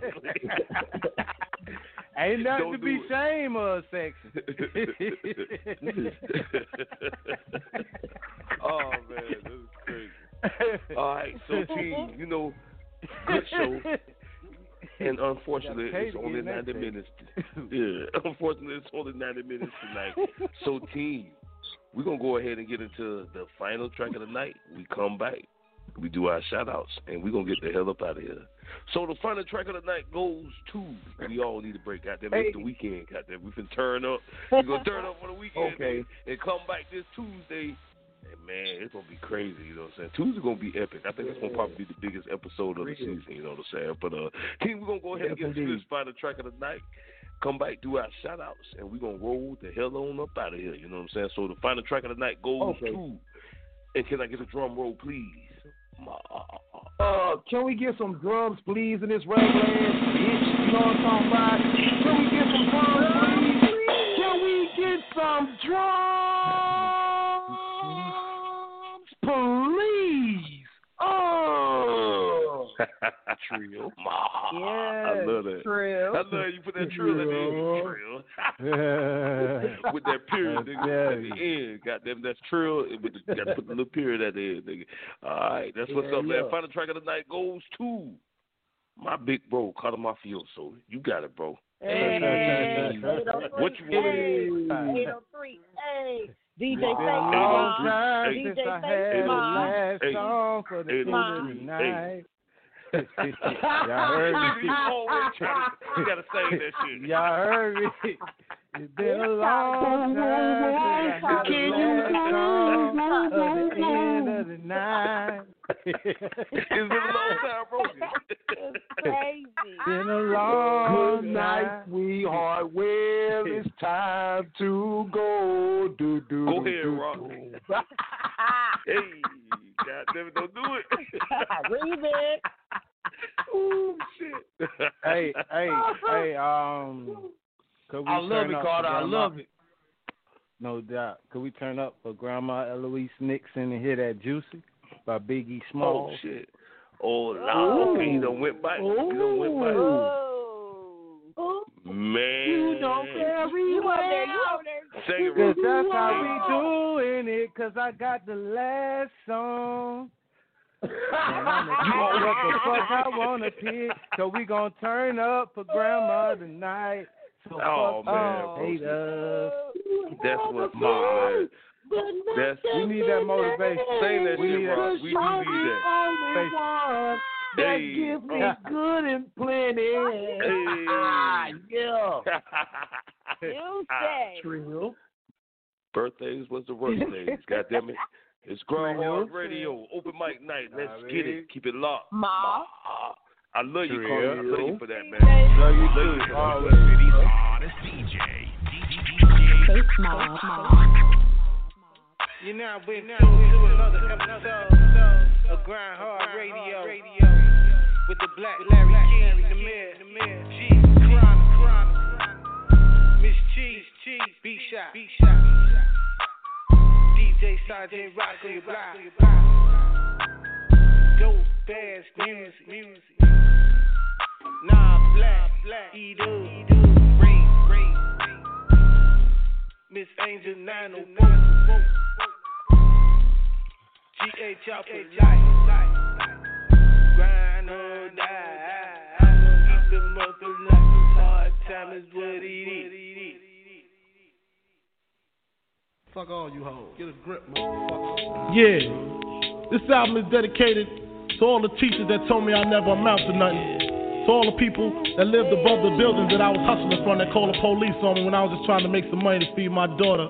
[LAUGHS] Ain't nothing Don't to be it. shame of section. oh man, this is crazy. All right, so team, you know, good show. And unfortunately, it's only get in that 90 minutes. Yeah, unfortunately, it's only 90 minutes tonight. So, team, we're going to go ahead and get into the final track of the night. We come back, we do our shout outs, and we're going to get the hell up out of here. So, the final track of the night goes to, we all need a break. Goddamn, it's the weekend. Goddamn, we can turn up. We're going [LAUGHS] to turn up for the weekend Okay. and come back this Tuesday. And man, it's gonna be crazy, you know what I'm saying? Tuesday's gonna be epic. I think it's gonna probably be the biggest episode of the season, you know what I'm saying? But uh King, we're gonna go ahead and get into indeed. this final track of the night. Come back, do our shout outs, and we're gonna roll the hell on up out of here, you know what I'm saying? So the final track of the night goes Okay. to and can I get a drum roll, please? Uh, can we get some drums, please, in this ass bitch? You know what I'm talking about? Can we get some drums, please? Can we get some drums, please? Oh, Trill. [LAUGHS] Ma. I love that. Trill. I love how you put that trill at the end. Trill. with that period nigga, at the end. Goddamn, that's trill. With the, got to put the little period at the end, nigga. All right, that's what's Yeah, up, man. Final track of the night goes to my big bro, Carter Mafioso. You got it, bro. Hey, What you want? Hey, 803. Hey, DJ Wow. Face Long Mob. time Hey, since DJ I Face had the Mob. last Hey. song for the Hey, end of Ma. the Hey. night. Y'all heard me. always try to, you gotta say that shit. [LAUGHS] Y'all heard me. It's been a long time since I had Can you- of the end of the night. It's been a long time, bro. It's crazy. Been a long Good night, time. sweetheart. Well, it's time to go. Do, do, Go do, ahead, do, Rock. do. [LAUGHS] [LAUGHS] Hey, goddamn it, don't do it. [LAUGHS] Remix. oh shit. Hey, hey, hey, um, could we I love turn it, up Carter. for I Grandma- love it. No doubt. Could we turn up for Grandma Eloise Nixon and hear that Juicy by Biggie Oh Smalls? shit. Oh no. Okay, he done went back. He done went back. Oh. Man. You don't carry You over there, you over there. Sing it, Cause that's how we doing it, cause I got the last song. And I'ma what the fuck I wanna pick. So we gonna turn up for grandma tonight. So Oh, fuck man, all haters. That's what's up, man. That's We need that motivation. Sing that we shit, need Rock. We do need that. Face- That Hey. gives me [LAUGHS] good and plenty. Hey. [LAUGHS] yeah. [LAUGHS] You say. Trill. Birthdays was the worst days. God damn it. It's Grind Hard Trill. Radio, open mic night. Let's Nah, get it. Keep it locked. Ma. Ah, I love you, Trill. Carter. I love you for that, man. Love you Love too. you for that. Always. Face Mob. You now been tuned to another episode of Grind Hard Radio. with the Black Larry King, the mayor, G, Chronic, Miss Cheese, Cheese, B Shot, B Shot, DJ Sergeant Rock on your block, dope ass music, music, nah black, black, Ray, Ray, Miss Angel 904. G-H out for life. Grind or die. Keep the mother Hard time is what it is. Fuck all you hoes. Get a grip, motherfucker. Yeah. This album is dedicated to all the teachers that told me I never amount to nothing. To all the people that lived above the buildings that I was hustling from that called the police on me when I was just trying to make some money to feed my daughter.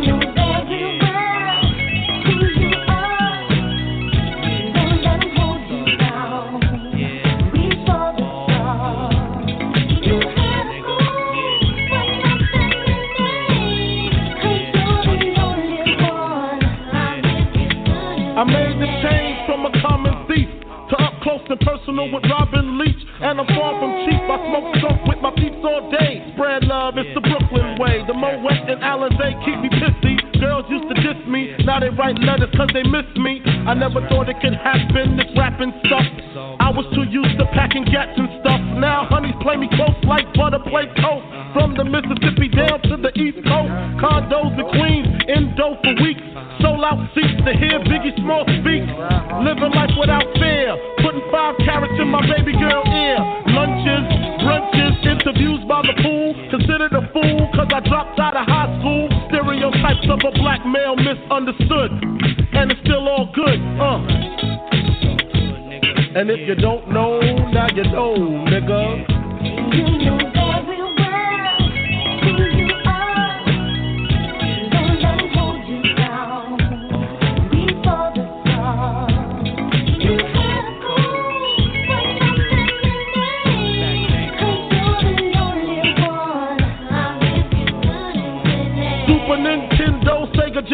I made the change from a common thief to up close and personal with Robin Leach. And I'm far from cheap. I smoke dope with my peeps all day. Spread love, it's the Brooklyn way. The Moët and Alizé keep me pissy. Girls used to diss me, now they write letters cause they miss me. I never thought it could happen, this rapping stuff. I was too used to packing gats and stuff. Now honeys play me close like butter play toast. From the Mississippi down to the East Coast. Condos in Queens, in dough for weeks. Out seats to hear Biggie Small speak. Living life without fear. Putting five carats in my baby girl ear. Lunches, brunches, interviews by the pool. Considered a fool cause I dropped out of high school. Stereotypes of a black male misunderstood. And it's still all good, uh. And if you don't know, now you know, nigga. Super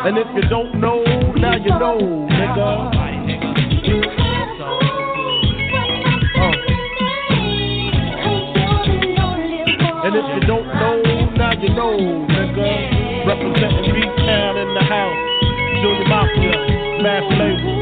And if you don't know, now you know, nigga. Uh. And if you don't know, now you know, nigga. Representing B-Town in the house. Junior Mafia, Mass Label.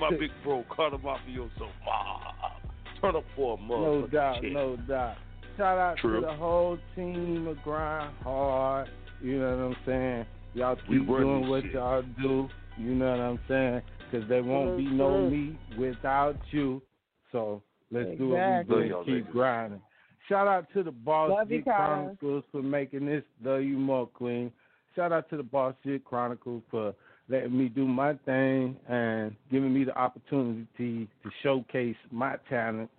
With my big bro, Carter Mafioso. Ah, Turn up for a No doubt, check. no doubt. Shout out True. to the whole team of Grind Hard. You know what I'm saying? Y'all We keep doing what shit. y'all do. You know what I'm saying? Because there won't be no me without you. So let's do what Exactly. we do Love and y'all keep grinding. Shout out to the Boss Love you, Chronicles for making this Love You More Queen. Shout out to the Boss Jit Chronicles for letting me do my thing and giving me the opportunity to showcase my talent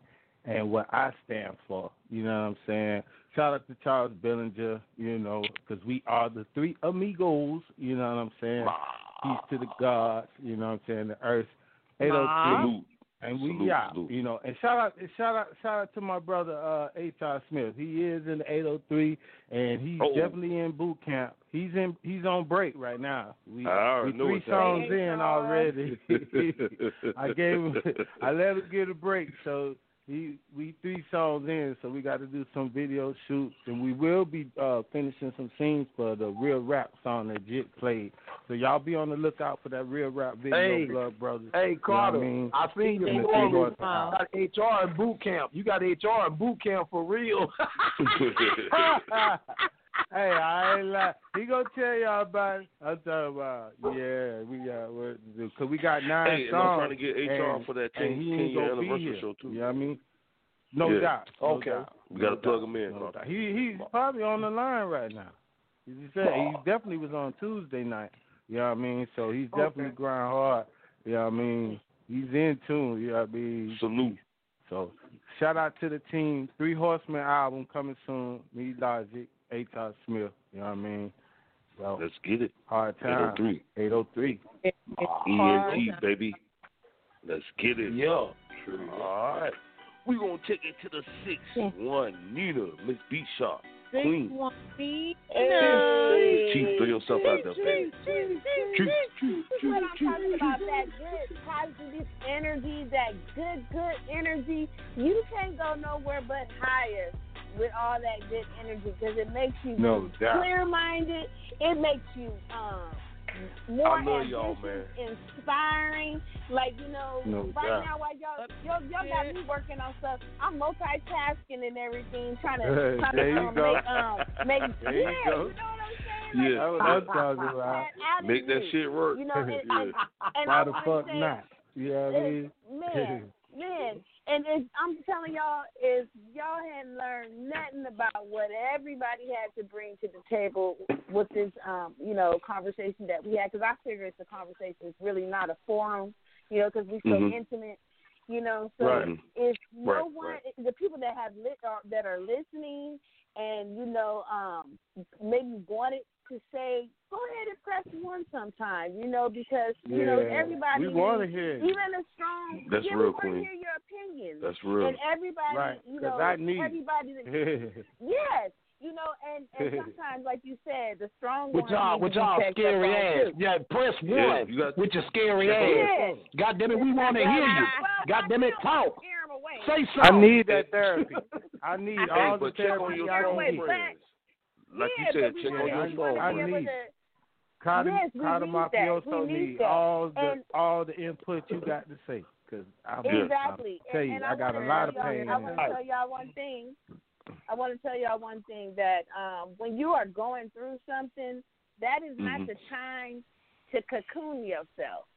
and what I stand for. You know what I'm saying? Shout out to Charles Billinger, you know, because we are the three amigos, you know what I'm saying? Peace to the gods, you know what I'm saying? The earth. 803. And we Salute, out, salute. you know. And shout out, and shout out, shout out to my brother uh, H.R. Smith. He is in the 803, and he's Oh. definitely in boot camp. He's in, he's on break right now. We, I we know three songs happening. in already. [LAUGHS] I gave him, I let him get a break. So he, we three songs in, so we got to do some video shoots, and we will be uh, finishing some scenes for the real rap song that Jit played. So y'all be on the lookout for that real rap video, Hey, Blood Brothers. Hey You know Carter, I mean? I seen your And the story. keyboard You sound. got HR in boot camp. You got HR in boot camp for real. [LAUGHS] [LAUGHS] hey, I ain't lie. He gonna tell y'all about it. I'm talking about, yeah, we got what to do. Cause we got nine Hey, and I'm trying to get HR and- for that and 10 he 10 year gonna be anniversary here. show, too. You know what I mean? No Yeah. doubt. No Okay. doubt. We got to No plug doubt. him in, No doubt. He he's probably on the line right now. As you said, he definitely was on Tuesday night. You know what I mean? So he's definitely grind hard. You know what I mean? He's in tune. You know what I mean? Salute. So shout out to the team. Three Horsemen album coming soon. Me Logic, H.R. Smith. You know what I mean? So Let's get it. hard time. 803. 803. ENT, baby. Let's get it. Yeah. All right. We're going to take it to the 6 1 Nina, Miss Beat Shop, Six Queen. one B. Chief, throw yourself out there, baby. Chief, This is what I'm talking about. That good positive energy, that good, good energy. You can't go nowhere but higher with all that good energy because it makes you No clear minded. It makes you um more I love y'all, ambitious, inspiring. Like you know, No right doubt. now while y'all y'all, y'all got me working on stuff, I'm multitasking and everything, trying to trying there to you um, go. make um make [LAUGHS] There you yeah, you know what I'm saying? Yeah. That's what I'm talking about. That Make that shit work. You know, [LAUGHS] and, Yeah. and, and Why the fuck say, not? You know what I mean? Man, [LAUGHS] man, and it's, I'm telling y'all, is y'all hadn't learned nothing about what everybody had to bring to the table with this, um, you know, conversation that we had. Because I figure it's a conversation. It's really not a forum, you know, because we're so Mhm. intimate. You know, so Right. if no Right, one, right. the people that have lit or that are listening, and you know, um, maybe wanted to say, go ahead and press one sometime, you know, because you know everybody We wanna hear even a strong. That's yeah, real, we want to hear your opinions. That's real. And everybody, Right, you 'cause know, I need- everybody. [LAUGHS] That, yes, you know, and and [LAUGHS] sometimes, like you said, the strong With ones y'all, with y'all scary ass. too. Yeah, press Yeah, one you got- with your scary Yeah. ass. God damn it, we want to hear you. God damn it, talk. Say something. I need that [LAUGHS] therapy. I need Hey, all the but check on therapy your I strong can friends. Like yeah, you said, but check on your I- we I be able friends. need- to- Carter, Yes, Carter need that. Mafioso need need that. all the And- all the input you got to say. Cause I'm, Exactly. I tell you, and I got a wanna lot of tell y'all- pain I want to tell y'all one thing. I want to tell y'all one thing that um, when you are going through something, that is not Mhm. the time to cocoon yourself.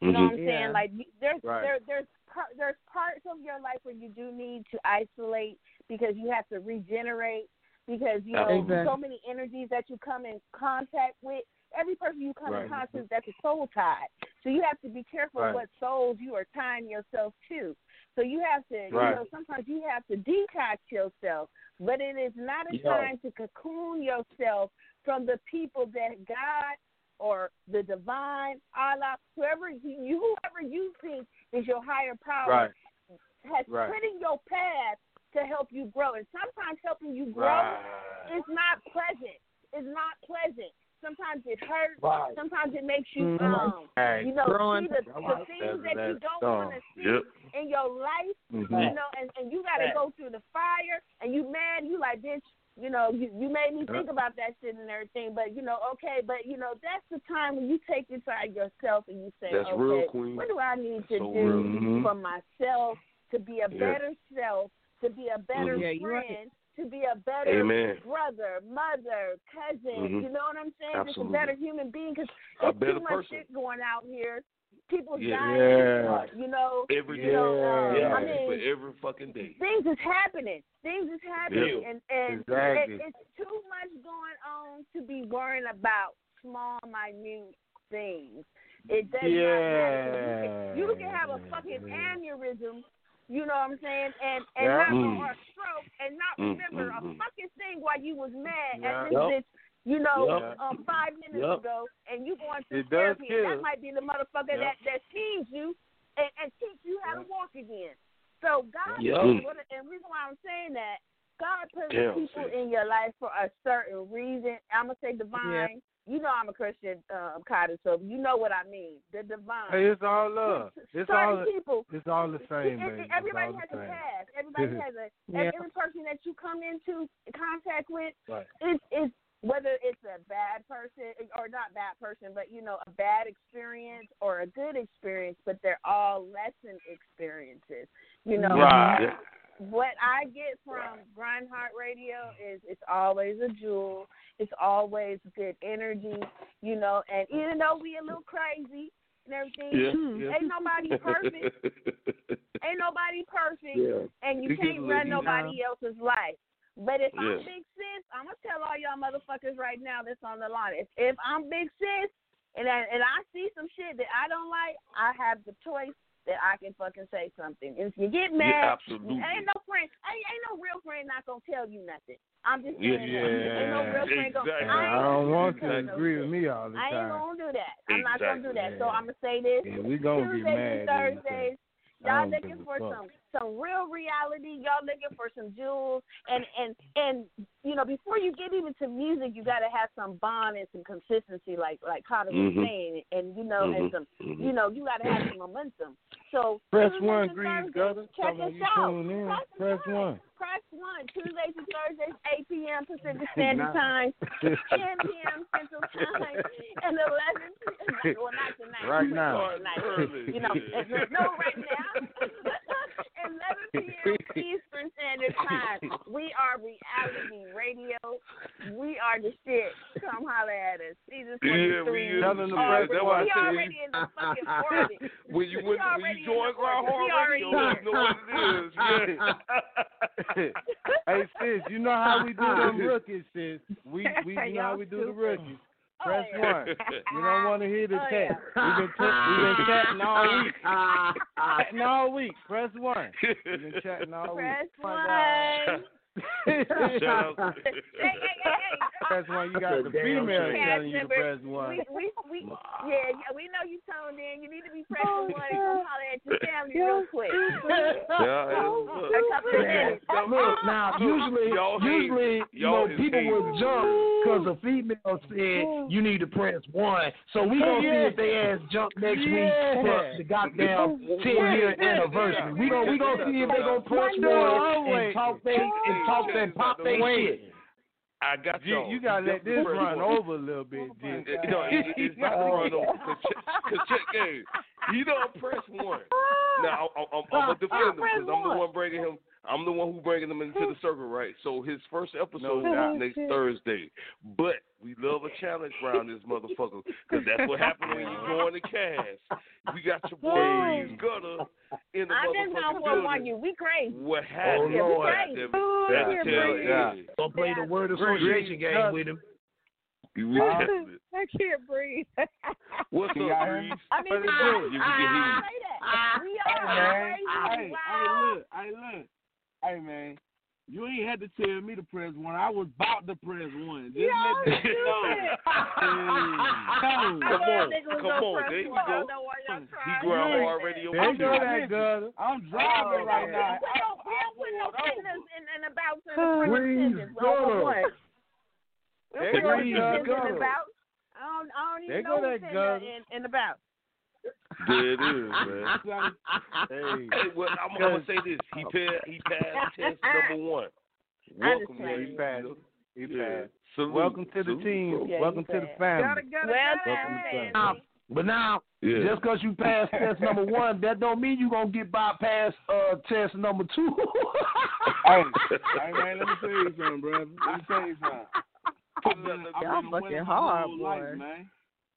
You know what I'm Mhm. saying? Yeah. Like you- there's Right. there there's par- there's parts of your life where you do need to isolate because you have to regenerate because you know Exactly. so many energies that you come in contact with. Every person you come in contact with, that's a soul tie. So you have to be careful Right. what souls you are tying yourself to. So you have to, you know, sometimes you have to detox yourself, but it is not a Yeah. time to cocoon yourself from the people that God or the divine, Allah, whoever you, whoever you think is your higher power, Right. has Right. put in your path to help you grow. And sometimes helping you grow Right. is not pleasant. It's not pleasant. Sometimes it hurts. Right. Sometimes it makes you, Mhm. um, Right. you know, Growing- see the, the things that's- that you don't want to see Yep. in your life. Mhm. You know, and, and you got to go through the fire, and you mad. You like, bitch. You know, you you made me think about that shit and everything. But you know, okay, but you know, that's the time when you take inside yourself and you say, That's okay, real, Queen. what do I need to So do real. Mhm. for myself to be a Yeah. better self, to be a better Mhm. Yeah, friend, you're right. to be a better Amen. brother, mother, cousin. Mhm. You know what I'm saying? Just a better human being because A there's better too much person. shit going out here. People Yeah. dying. Yeah. You know. Every day, you know, uh, yeah. I mean, for every fucking day. things is happening. Things is happening, Yeah. and and Exactly. it, it's too much going on to be worrying about small, minute things. It does not matter. You can, you can have a fucking aneurysm. You know what I'm saying? And and Yeah. not Mm. or a stroke and not Mm, remember mm, a mm. fucking thing while you was mad Yeah. at this Yep. bitch. You know, Yep. um, five minutes Yep. ago, and you going to It does therapy, and that might be the motherfucker Yep. that that teased you and, and teach you how to walk again. So God, Yep. is what, and the reason why I'm saying that, God put Damn, people sis. in your life for a certain reason. I'm gonna say divine. You know I'm a Christian, um, Carter, so you know what I mean. The divine. Hey, it's all love. It's certain all people. it's all the same, It- it- everybody has a same. past. Everybody [LAUGHS] has a Yeah. every, every person that you come into contact with Right. it's is whether it's a bad person or not bad person, but you know a bad experience or a good experience, but they're all lesson experiences. You know, Right. What I get from Grind Hard Radio is it's always a jewel. It's always good energy, you know. And even though we a little crazy and everything, Yeah. Hmm. yeah. ain't nobody [LAUGHS] perfect. ain't nobody perfect, Yeah. and you We can't run live, nobody else's life. But if I'm big sis, I'm gonna tell all y'all motherfuckers right now that's on the line. If if I'm big sis and I, and I see some shit that I don't like, I have the choice that I can fucking say something. If you get mad, absolutely. ain't no friend, ain't, ain't no real friend not gonna tell you nothing. I'm just Yeah, saying that. Ain't no real friend gonna. exactly. I, ain't I don't want gonna you to agree no with me all the time. I ain't gonna do that. I'm not gonna do Exactly. that. So I'm gonna say this. Yeah, we gonna get Tuesdays mad and. Thursdays. Y'all looking for fuck. some some real reality. Y'all looking for some jewels, and and and you know before you get even to music, you got to have some bond and some consistency, like like Carter was Mhm. saying, and you know, and Mhm. some Mhm. you know you got to have some momentum. So Press one, and Grease Gutter. Check Tell me us you out. tune in. Press Press one. Press one. Tuesdays and Thursdays, 8 p.m. Pacific [LAUGHS] Standard Time, 10 [LAUGHS] p.m. Central Time, and 11 p.m. [LAUGHS] Well, not tonight. Right now. tonight. You know, yeah. it's- no, right now. 11 [LAUGHS] p.m. Eastern Standard Time. We are reality radio. We are the shit. Come holler at us. Season 23. Yeah, we is. Tell them to Yeah, press that's why I we tell [LAUGHS] you. already in the fucking orbit. when you We when, when already you join Ground orbit. We Hard already Radio, you know what it is. [LAUGHS] Yeah. hey sis, you know how we do them rookies, sis. We we you know how we do the stupid. Rookies. Oh, Press yeah. one. You don't [LAUGHS] want to hear the Oh, text. yeah. We've been t- we've been [LAUGHS] chatting all week. [LAUGHS] Ah. chatting all week. Press one. We've been chatting all Press week. one. Hey. Press one. You got the female shame. telling you to Number- press one. We, we, we, yeah, yeah, we know you tuned in. You need to be pressing one oh, and come holler at your family real quick. Yeah, [LAUGHS] A couple of minutes. [LAUGHS] Look, now usually, Y'all usually, you y'all know, people hate. will jump because a female said you need to press one. So we gonna see if they ass jump next week for the goddamn ten year anniversary. We gonna we gonna see if they gonna press one and talk they and talk that pop they shit. I got You, y'all. you gotta let this run one. over a little bit, G. You know, it, it's about to [LAUGHS] run over. Cause check, cause check game. He don't press one. Now I'm, I'm, I'm gonna [LAUGHS] defend him because I'm the one bringing him. I'm the one who bringing him into the [LAUGHS] circle, right? So his first episode No is next Thursday. But we love a challenge around this motherfucker because that's what happens when you join the cast. We got your boy Breeze Gutter in the I'm just gonna motherfucking forewarn you. We crazy. What Oh happened? Lord. Goddamn it. Ooh, That's yeah, tell Breeze. yeah. Don't play the word association game with him. We Huh? I can't breathe. What's Can up, y'all hear Breeze? me? I mean, What we it got do? Yeah, we can hear you. say that. We are man. crazy. Hey, Wow. hey, look, I, look. Hey, man. You ain't had to tell me to press one. I was about to press one. Just Yeah, let that you know. did. [LAUGHS] Come on, come on, press there we one. I go. know why y'all He trying. grind hard radio. There you go, with that gutter. I'm driving right We now. don't put no, we don't put no pulled over. sentences in, in about in the front of Breeze sentence. We don't put one. We don't put no you sentences go. in about. don't, I don't even go know who's that in, gun. the, in, in the bout. There it is, man. [LAUGHS] hey, Hey, well, I'm, I'm gonna say this. He passed. He passed test number one. Welcome, Yeah, man. he passed. He Yeah. passed. Salute. Welcome to the team. Yeah, Welcome to the passed. family. Gotta, gotta, Well gotta. done, Welcome to family. But now, Yeah. just because you passed test number one, that don't mean you're gonna get bypassed uh, test number two. [LAUGHS] Hey, hey man, let me tell you something, brother. Let me tell you something. [LAUGHS] I've been, I've Y'all fucking hard, whole boy. life, man.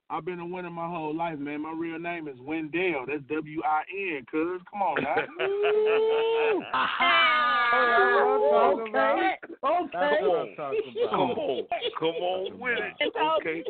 I've been a winner my whole life, man. My real name is Wendell. That's W I N, cuz. Come on now. [LAUGHS] [LAUGHS] Okay. okay. That's what Come on, come on with it. Okay,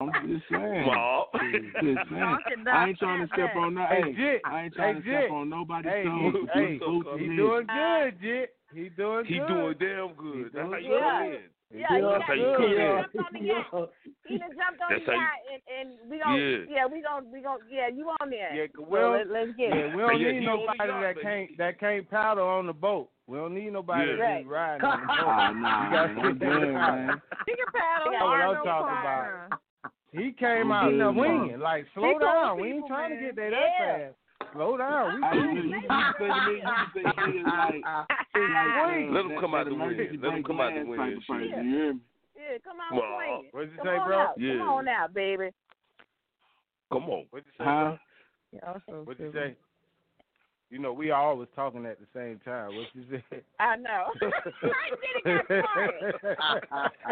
I'm just saying. Bob. Just saying. I ain't trying to step on no. Hey, Hey, I ain't trying Hey, to step on nobody's Hey, toes. he, hey, Boots and he doing good, Jit. He doing He good. doing damn good. That's how you Yeah. come in. Yeah, he That's got how he you come done in. jumped on the yacht. He done jumped on That's the how yacht, and, and we gon' Yeah. yeah. we gon' we gon' yeah, you on there. Yeah, 'cause So we don't, let, let's get yeah, it. we don't Yeah, need he on nobody yacht, that baby. can't that can't paddle on the boat. We don't need nobody Yeah. that just riding on the boat. Ah, nah, You gotta man. I'm sit in the good, house. man. You can paddle. That's what I'm talking problem. about. He came I'm out good, man. swinging. Like, slow down. We ain't trying to get there that Yeah. fast. Slow down. We Hey, cool. you, you can [LAUGHS] say to me, you can say to me, like, like Swing. uh, Let him come out that the wind. Let him come out the glass wind type of person, shit. You hear me? Yeah, come on, Well, swing it. What'd you Come say, on bro? out. Yeah. Come on out, baby. Come on. What'd you say, Huh? Y'all so What'd you say? You know, we always talking at the same time. What you say? I know. [LAUGHS] I did it.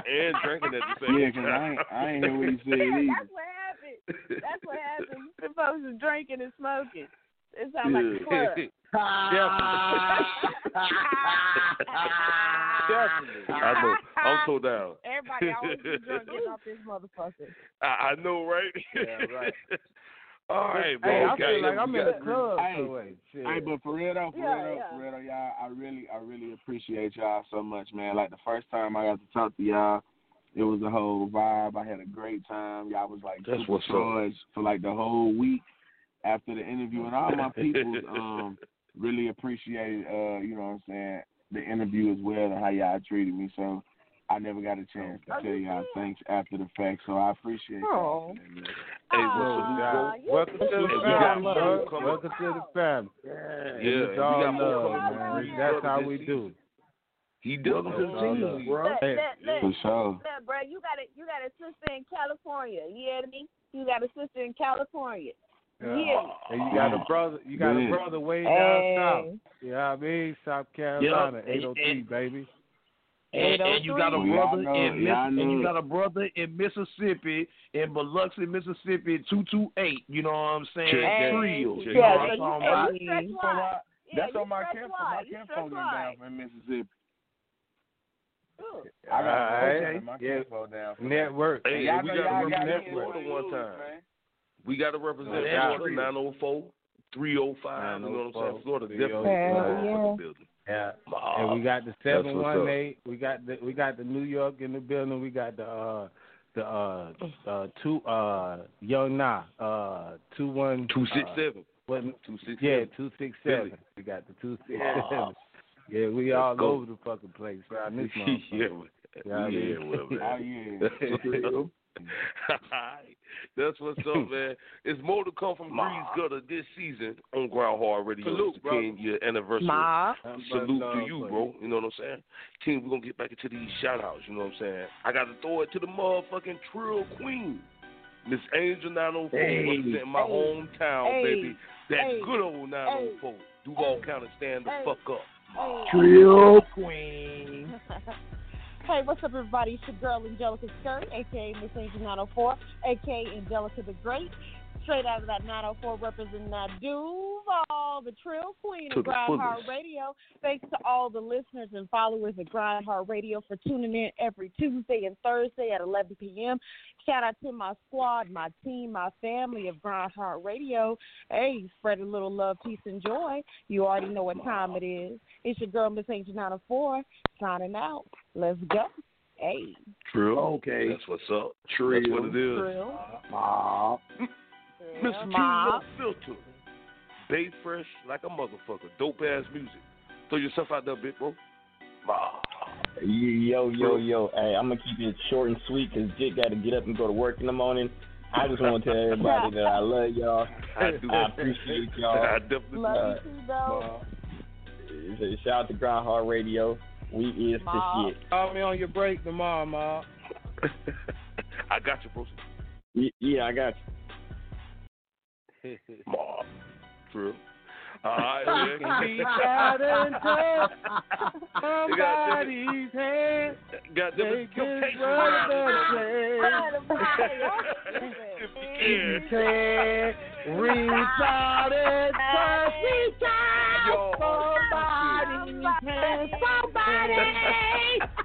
And drinking at the same Yeah, 'cause I time. ain't, I ain't hear what he said [LAUGHS] Yeah, either. that's what happened. That's what happened. The folks are drinking and smoking. It sounds like a club. [LAUGHS] [LAUGHS] Definitely. I know. I'm so down. [LAUGHS] Everybody always be drunk getting off this motherfucker. I, I know, right? Yeah, right. All right, bro. Hey, I Okay, feel like I'm in got- the club. Hey, so wait, shit. Hey, but for real though, for Yeah, real though, yeah. for real though, y'all, I really, I really appreciate y'all so much, man. Like the first time I got to talk to y'all, it was a whole vibe. I had a great time. Y'all was like That's what's up. for like the whole week after the interview, and all my people um really appreciated, uh, you know what I'm saying, the interview as well and how y'all treated me. So I never got a chance to Oh, tell you y'all thanks after the fact. So I appreciate Oh. y'all. for that, man. Hey, Aw, well, salute, bro. you Welcome to the family, Mo bro. Welcome to the family. Yeah, And and it's all got love, man. from That's how we season. do. He does. Welcome to the team, bro. Look, Hey, look, look, For sure. look, bro, you got a you got a sister in California. You hear me? You got a sister in California. You hear me? And you got a mm. brother, you got a mm. brother way down Hey. south. You know what I mean? South Carolina, and- 803, and- baby. And, and you got a brother know- in Miss, y'all and you got a brother in Mississippi, in Biloxi, Mississippi, two two eight. You know what I'm saying? Check that. Trills. You know Yeah, what I'm you, talking hey, about? you stretch wide. That's on my camp. wide. My camp phone down wide. from Mississippi. Ooh. I got Alright. a my Yeah. camp folk down Network. Hey, Y'all we know got y'all to got represent me Florida in one time. man. We got to represent Yeah. Florida 904, 305. You know what I'm saying? Florida definitely Hell uh, yeah. for the building. Yeah. Ah, And we got the that's seven what's one up. eight. We got the we got the New York in the building. We got the uh the uh uh two uh Young Na uh two one Two six uh, seven. what Two six yeah seven. two six We got the two six Ah. seven. [LAUGHS] Yeah, we Let's all go. over the fucking place around [LAUGHS] this yeah, Yeah, [LAUGHS] yeah, mean- well, Oh man. yeah. [LAUGHS] That's what's up, man. It's more to come from Breeze Gutter this season on Grind Hard Radio. Salute, it's the 10 year anniversary. Ma. Salute to you, bro. You know what I'm saying? Team, we're going to get back into these shout outs. You know what I'm saying? I got to throw it to the motherfucking Trill Queen. Miss Angel 904 Hey. representing my Hey. hometown, Hey. baby. That Hey. good old 904. Duval County, stand the Hey. fuck up. Hey. Trill Queen. [LAUGHS] Hey, what's up, everybody? It's your girl, Angelica Skirt, aka Miss Angel 904, aka Angelica the Great. Straight out of that 904, representing that Duval, the Trill Queen of the Grind Hard. Radio. Thanks to all the listeners and followers of Grind Hard Radio for tuning in every Tuesday and Thursday at 11 p.m. Shout out to my squad, my team, my family of Grind Hard Radio. Hey, spread a little love, peace, and joy. You already know what time it is. It's your girl, Miss Angel 904, signing out. Let's go. Hey. Trill. Okay. That's what's up. That's what it is. Trill. Mm-hmm. Ma. Mr. Q Ma. No Filter. Bay fresh like a motherfucker. Dopeazzmuzik. Throw yourself out there, big bro. Ma. Yo, yo, yo. Hey, I'm gonna keep it short and sweet because Jit got to get up and go to work in the morning. I just want to tell everybody that I love y'all. [LAUGHS] I do. I appreciate y'all. I definitely Love you too, though. so Shout out to Grind Hard Radio. We is Ma. the shit. Call me on your break tomorrow, Ma. [LAUGHS] I got you, bro. Y- Yeah, I got you. Mom. [LAUGHS] True. [LAUGHS] All right, You man. can reach out and touch somebody's hand. Got them Make your this case world a around. better place. [LAUGHS] If you can reach out and touch, reach out somebody's hand.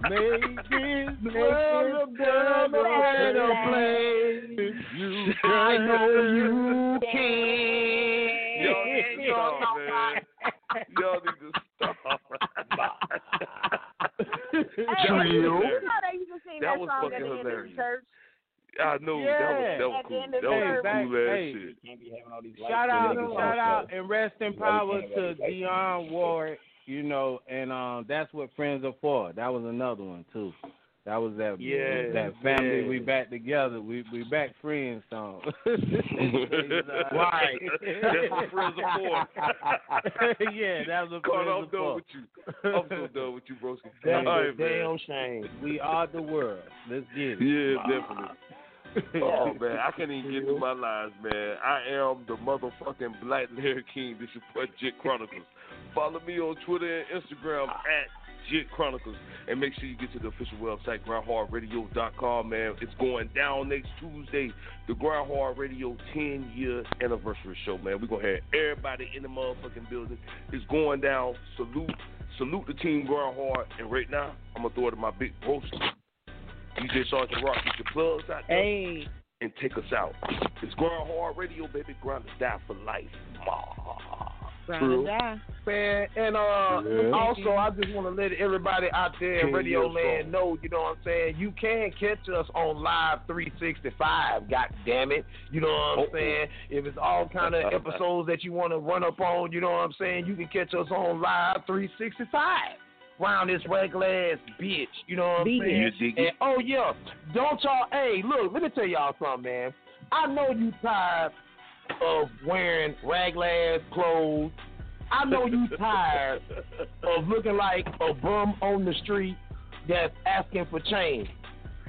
Make this world a better place. I know you can. Y'all need to stop, man. Y'all need to stop. That was fucking hilarious. I know that was cool. That was cool ass. Shout out, shout out, and rest in power to. Dion Ward. You know, and um, that's what friends are for. That was another one too. That was that Yeah, that family. yeah. We back together. We we back friends song. [LAUGHS] Right. That's what friends are for. [LAUGHS] yeah, that was what Carl, I'm done with you. I'm so done with you, broski. [LAUGHS] Damn, All right, damn shame. We are the world. Let's get it. Yeah, definitely. oh man, I can't even get through my lines, man. I am the motherfucking Black Larry King. This boy Jit Chronicles. Follow me on Twitter and Instagram at Jit Chronicles, and make sure you get to the official website grindhardradio.com. Man, it's going down next Tuesday, the Grind Hard Radio 10 year anniversary show. Man, we're gonna have everybody in the motherfucking building. It's going down. Salute, salute the team Grind Hard, and right now I'm gonna throw it to my big bro. DJ Sergeant Rock, get your plugs out there Hey. and take us out. It's Grind Hard Radio, baby. Ground to die for life. Ma. Ground to die. Man, and uh, Yeah. also I just want to let everybody out there in Ten Radio years Land know, you know what I'm saying. You can catch us on Live 365. God damn it, you know what I'm Uh-oh. saying. If it's all kind of [LAUGHS] episodes that you want to run up on, you know what I'm saying. You can catch us on Live 365. Round this regular ass bitch, you know what I'm Beat saying. You dig it? And, oh yeah, don't y'all? Hey, look, let me tell y'all something, man. I know you tired of wearing raglass clothes. I know you [LAUGHS] tired of looking like a bum on the street that's asking for change.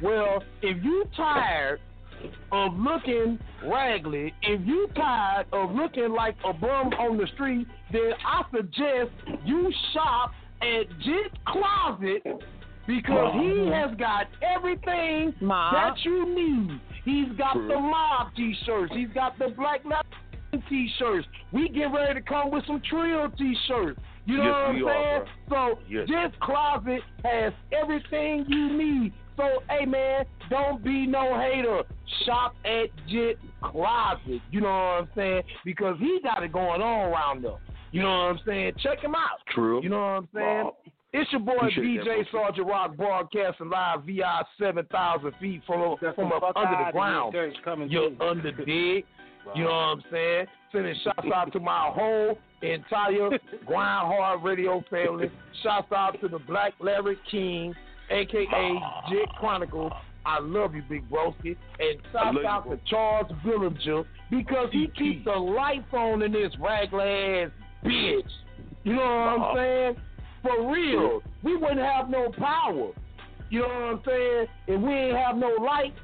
Well, if you tired of looking raggedy, if you tired of looking like a bum on the street, then I suggest you shop at Jit Closet because he has got everything Ma. that you need. He's got True. the mob t-shirts. He's got the black Lives t-shirts. We get ready to come with some Trill t-shirts. You know Yes, what I'm saying? are, so Yes. this closet has everything you need. So hey man, don't be no hater. Shop at Jit Closet. You know what I'm saying? Because he got it going on around there. You know what I'm saying? Check him out. True. You know what I'm saying? It's your boy Appreciate DJ. Sergeant Rock broadcasting live via 7,000 feet from, Got from up under the ground. your church coming You're through. under [LAUGHS] dig. You know what I'm saying? Sending shouts out to my whole entire [LAUGHS] Grind Hard Radio family. Shouts out to the Black Larry King, aka Jit Chronicles. I love you, Big Broski. And I love shouts you, out to Charles Billinger because he keeps the lights on in this ragla ass bitch. You know what I'm saying? For real. We wouldn't have no power. You know what I'm saying? And we ain't have no light.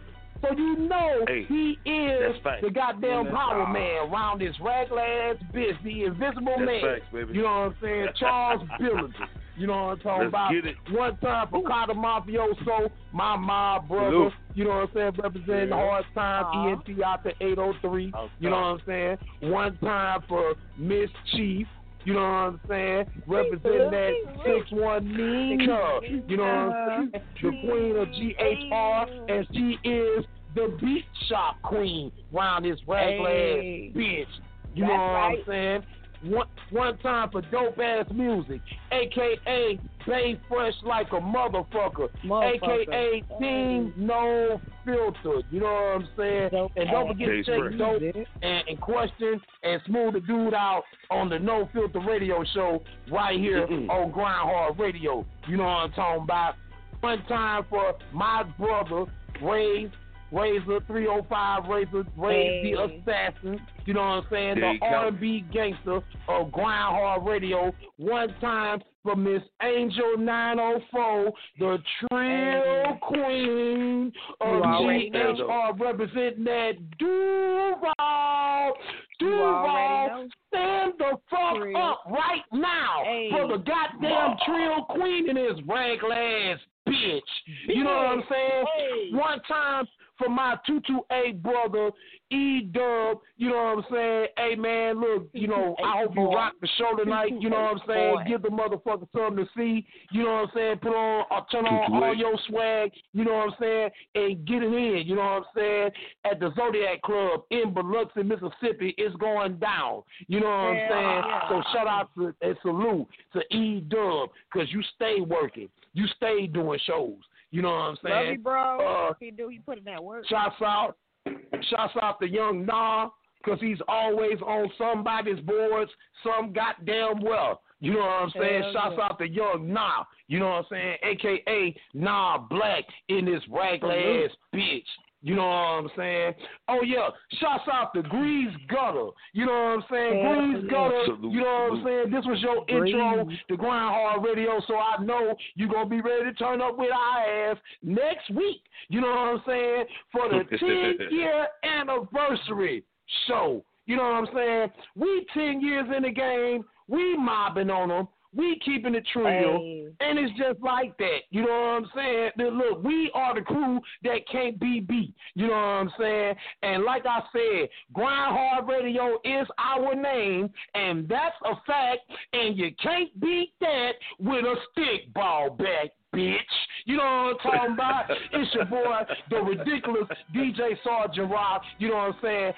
So you know Hey, he is the goddamn Yeah, power that's- man around this ragla ass bitch, the invisible That's man. facts, baby. You know what I'm saying? [LAUGHS] Charles Billinger. You know what I'm talking Let's about? get it. One time for Carter Mafioso, my mob brother. Salute. You know what I'm saying? Representing Yeah. hard time, Aw. ENT out to 803. You know what I'm saying? One time for Miss Chief. You know what I'm saying? Representing that 6-1 Nina. You know what I'm saying? The queen of GHR, and she is the beat shop queen round this ragla Hey. ass bitch. You That's know what right. I'm saying? One one time for Dopeazzmuzik, aka Bay Fresh like a motherfucker, Motherfucker. aka Team No Filter. You know what I'm saying? Dope and don't forget to check Dope and, and Question and Smooth the Dude out on the No Filter Radio Show right here Mm-mm. on Grind Hard Radio. You know what I'm talking about? One time for my brother, Raise, Razor 305, Razor, Raise the Assassin. You know what I'm saying? There The. R&B gangster of Grind Hard Radio. One time for Miss Angel 904, the Trill Queen of You already know. GHR, representing that Duval. You already Duval, stand the fuck Trill. up right now Hey. for the goddamn Trill Queen in this raglan ass bitch. You know what I'm saying? Hey. One time for my 228 brother, E Dub, you know what I'm saying? Hey man, look, you know, I hope you rock the show tonight, you know what I'm saying? Give the motherfucker something to see, you know what I'm saying? Put on or turn on all your swag, you know what I'm saying? And get it in, you know what I'm saying? At the Zodiac Club in Biloxi, Mississippi, it's going down. You know what I'm Hell saying? yeah. So shout out to and salute to E Dub, cause you stay working. You stay doing shows. You know what I'm saying? Love you, bro. Uh, he do. He put in that work. Shouts out, [CLEARS THROAT] shouts out the Young Nah, cause he's always on somebody's boards, some goddamn well. You know what I'm saying? Hell shouts yeah. out to Young Nah. You know what I'm saying? AKA Nah Black in this raglan ass bitch. You know what I'm saying? Oh yeah, shouts out to Grease Gutter. You know what I'm saying? Hell Grease. Gutter. Salute, you know what I'm saying? This was your Grease. intro to Grind Hard Radio, so I know you're gonna be ready to turn up with our ass next week. You know what I'm saying? For the [LAUGHS] 10 year anniversary show. You know what I'm saying? We 10 years in the game, we mobbing on them. We keeping it trill, Hey. and it's just like that. You know what I'm saying? Then Look, we are the crew that can't be beat. You know what I'm saying? And like I said, Grind Hard Radio is our name, and that's a fact. And you can't beat that with a stick ball back Bitch, you know what I'm talking about? [LAUGHS] it's your boy, the ridiculous DJ Sergeant Rock. You know what I'm saying?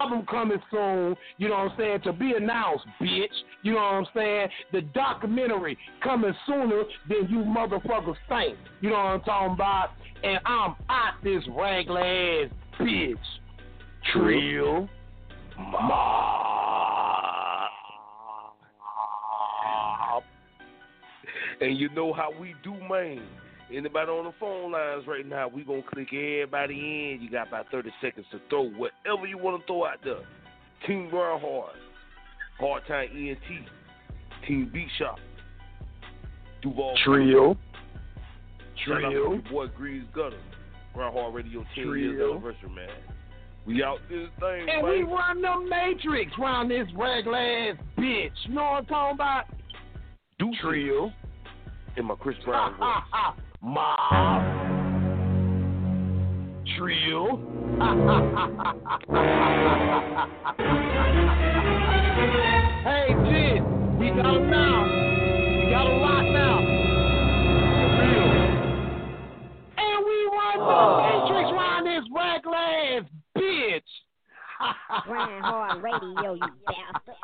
Album coming soon, you know what I'm saying, to be announced, bitch. You know what I'm saying? The documentary coming sooner than you motherfuckers think. You know what I'm talking about? And I'm out this raglan ass bitch. Trill. Mob. And you know how we do, man. Anybody on the phone lines right now, we going to click everybody in. You got about 30 seconds to throw whatever you want to throw out there. Team Grind Hard, Hard Time ENT, Team Beat Shop, Duval. Trio. Shout out to Trill. your boy Grease Gutter. Grind Hard Radio 10 years Trill. anniversary, man. We out this thing, And man. we run the matrix round this raglan ass bitch. You know what I'm talking about? Do Trill. In my Chris Brown voice. Mob. Trill. [LAUGHS] hey, Jit, we got him now. We got him locked now. Trill. And we run the ah. matrix round this raglan ass bitch. [LAUGHS] Grind hard radio, you bastard.